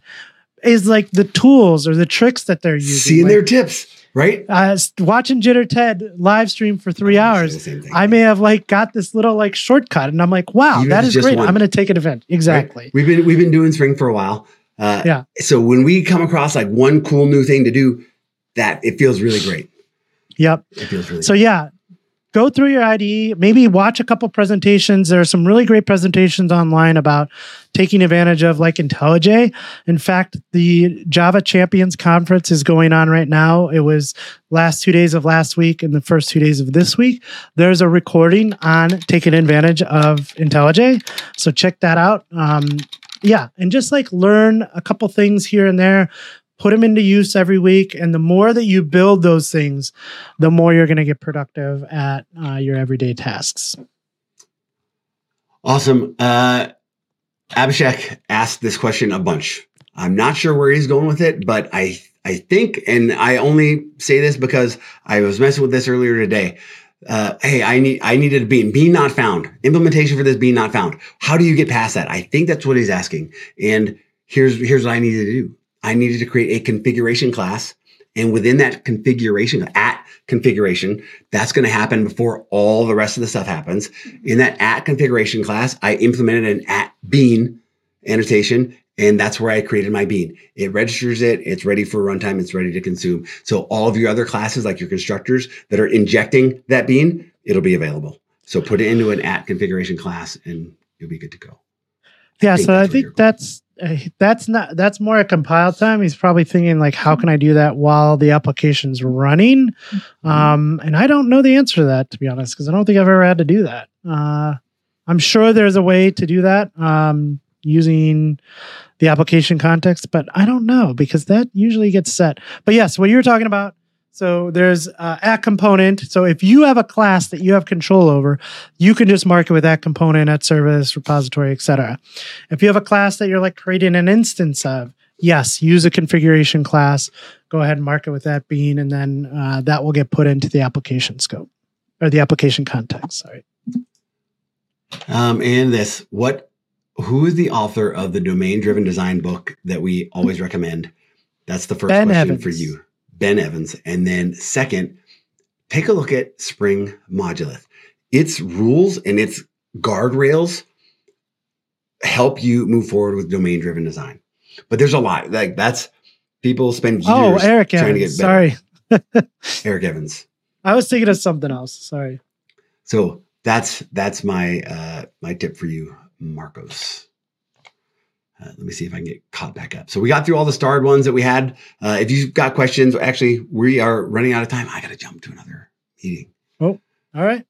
Speaker 1: is like the tools or the tricks that they're using.
Speaker 2: Seeing
Speaker 1: like,
Speaker 2: their tips right?
Speaker 1: Uh, watching Jitter Ted live stream for three hours, I may have like got this little like shortcut, and I'm like, wow, Even that is great. One. I'm going to take an event. Exactly.
Speaker 2: Right? We've been we've been doing spring for a while.
Speaker 1: Uh, yeah.
Speaker 2: So when we come across like one cool new thing to do, that it feels really great.
Speaker 1: Yep.
Speaker 2: It feels really.
Speaker 1: So great. yeah, go through your IDE, maybe watch a couple presentations. There are some really great presentations online about taking advantage of like IntelliJ. In fact, the Java Champions Conference is going on right now. It was last two days of last week and the first two days of this week. There's a recording on taking advantage of IntelliJ. So check that out. Um, yeah, and just like learn a couple things here and there put them into use every week. And the more that you build those things, the more you're going to get productive at uh, your everyday tasks.
Speaker 2: Awesome. Uh, Abhishek asked this question a bunch. I'm not sure where he's going with it, but I I think, and I only say this because I was messing with this earlier today. Uh, hey, I need I needed a bean. Bean not found. Implementation for this bean not found. How do you get past that? I think that's what he's asking. And here's here's what I needed to do. I needed to create a configuration class. And within that configuration, at configuration, that's going to happen before all the rest of the stuff happens. In that at configuration class, I implemented an at bean annotation and that's where I created my bean. It registers it. It's ready for runtime. It's ready to consume. So all of your other classes, like your constructors that are injecting that bean, it'll be available. So put it into an at configuration class and you'll be good to go.
Speaker 1: Yeah. I so I think that's that's not that's more a compile time. He's probably thinking like, how can I do that while the application's running? Mm-hmm. Um, and I don't know the answer to that to be honest, because I don't think I've ever had to do that. Uh, I'm sure there's a way to do that um, using the application context, but I don't know because that usually gets set. But yes, what you're talking about so there's uh, at component. So if you have a class that you have control over, you can just mark it with that component at service, repository, etc. If you have a class that you're like creating an instance of, yes, use a configuration class. Go ahead and mark it with that bean, and then uh, that will get put into the application scope or the application context. Sorry.
Speaker 2: Um, and this, what? Who is the author of the domain-driven design book that we always recommend? That's the first ben question Evans. for you. Ben Evans. And then second, take a look at Spring Modulith. Its rules and its guardrails help you move forward with domain driven design. But there's a lot. Like that's people spend oh,
Speaker 1: years oh, Eric trying Evans. to get better.
Speaker 2: Sorry. [LAUGHS] Eric Evans.
Speaker 1: I was thinking of something else. Sorry.
Speaker 2: So that's that's my uh my tip for you, Marcos. Uh, let me see if I can get caught back up. So we got through all the starred ones that we had. Uh, if you've got questions, actually, we are running out of time. I got to jump to another meeting.
Speaker 1: Oh, all right.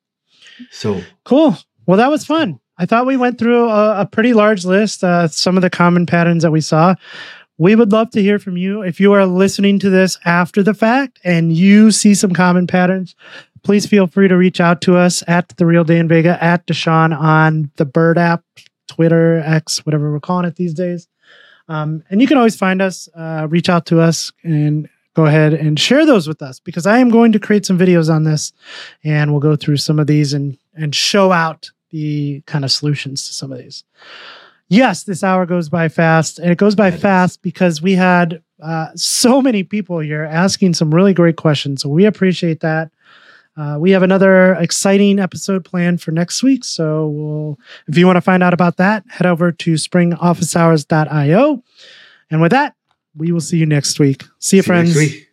Speaker 2: So
Speaker 1: cool. Well, that was fun. I thought we went through a, a pretty large list, uh, some of the common patterns that we saw. We would love to hear from you. If you are listening to this after the fact and you see some common patterns, please feel free to reach out to us at the real Dan Vega at DaShaun on the Bird app, Twitter, X, whatever we're calling it these days. Um, and you can always find us, uh, reach out to us, and go ahead and share those with us because I am going to create some videos on this, and we'll go through some of these and and show out the kind of solutions to some of these. Yes, this hour goes by fast, and it goes by fast because we had uh, so many people here asking some really great questions. So we appreciate that. Uh, we have another exciting episode planned for next week. So we'll, if you want to find out about that, head over to springofficehours.io. And with that, we will see you next week. See you,
Speaker 2: See you
Speaker 1: friends.
Speaker 2: week.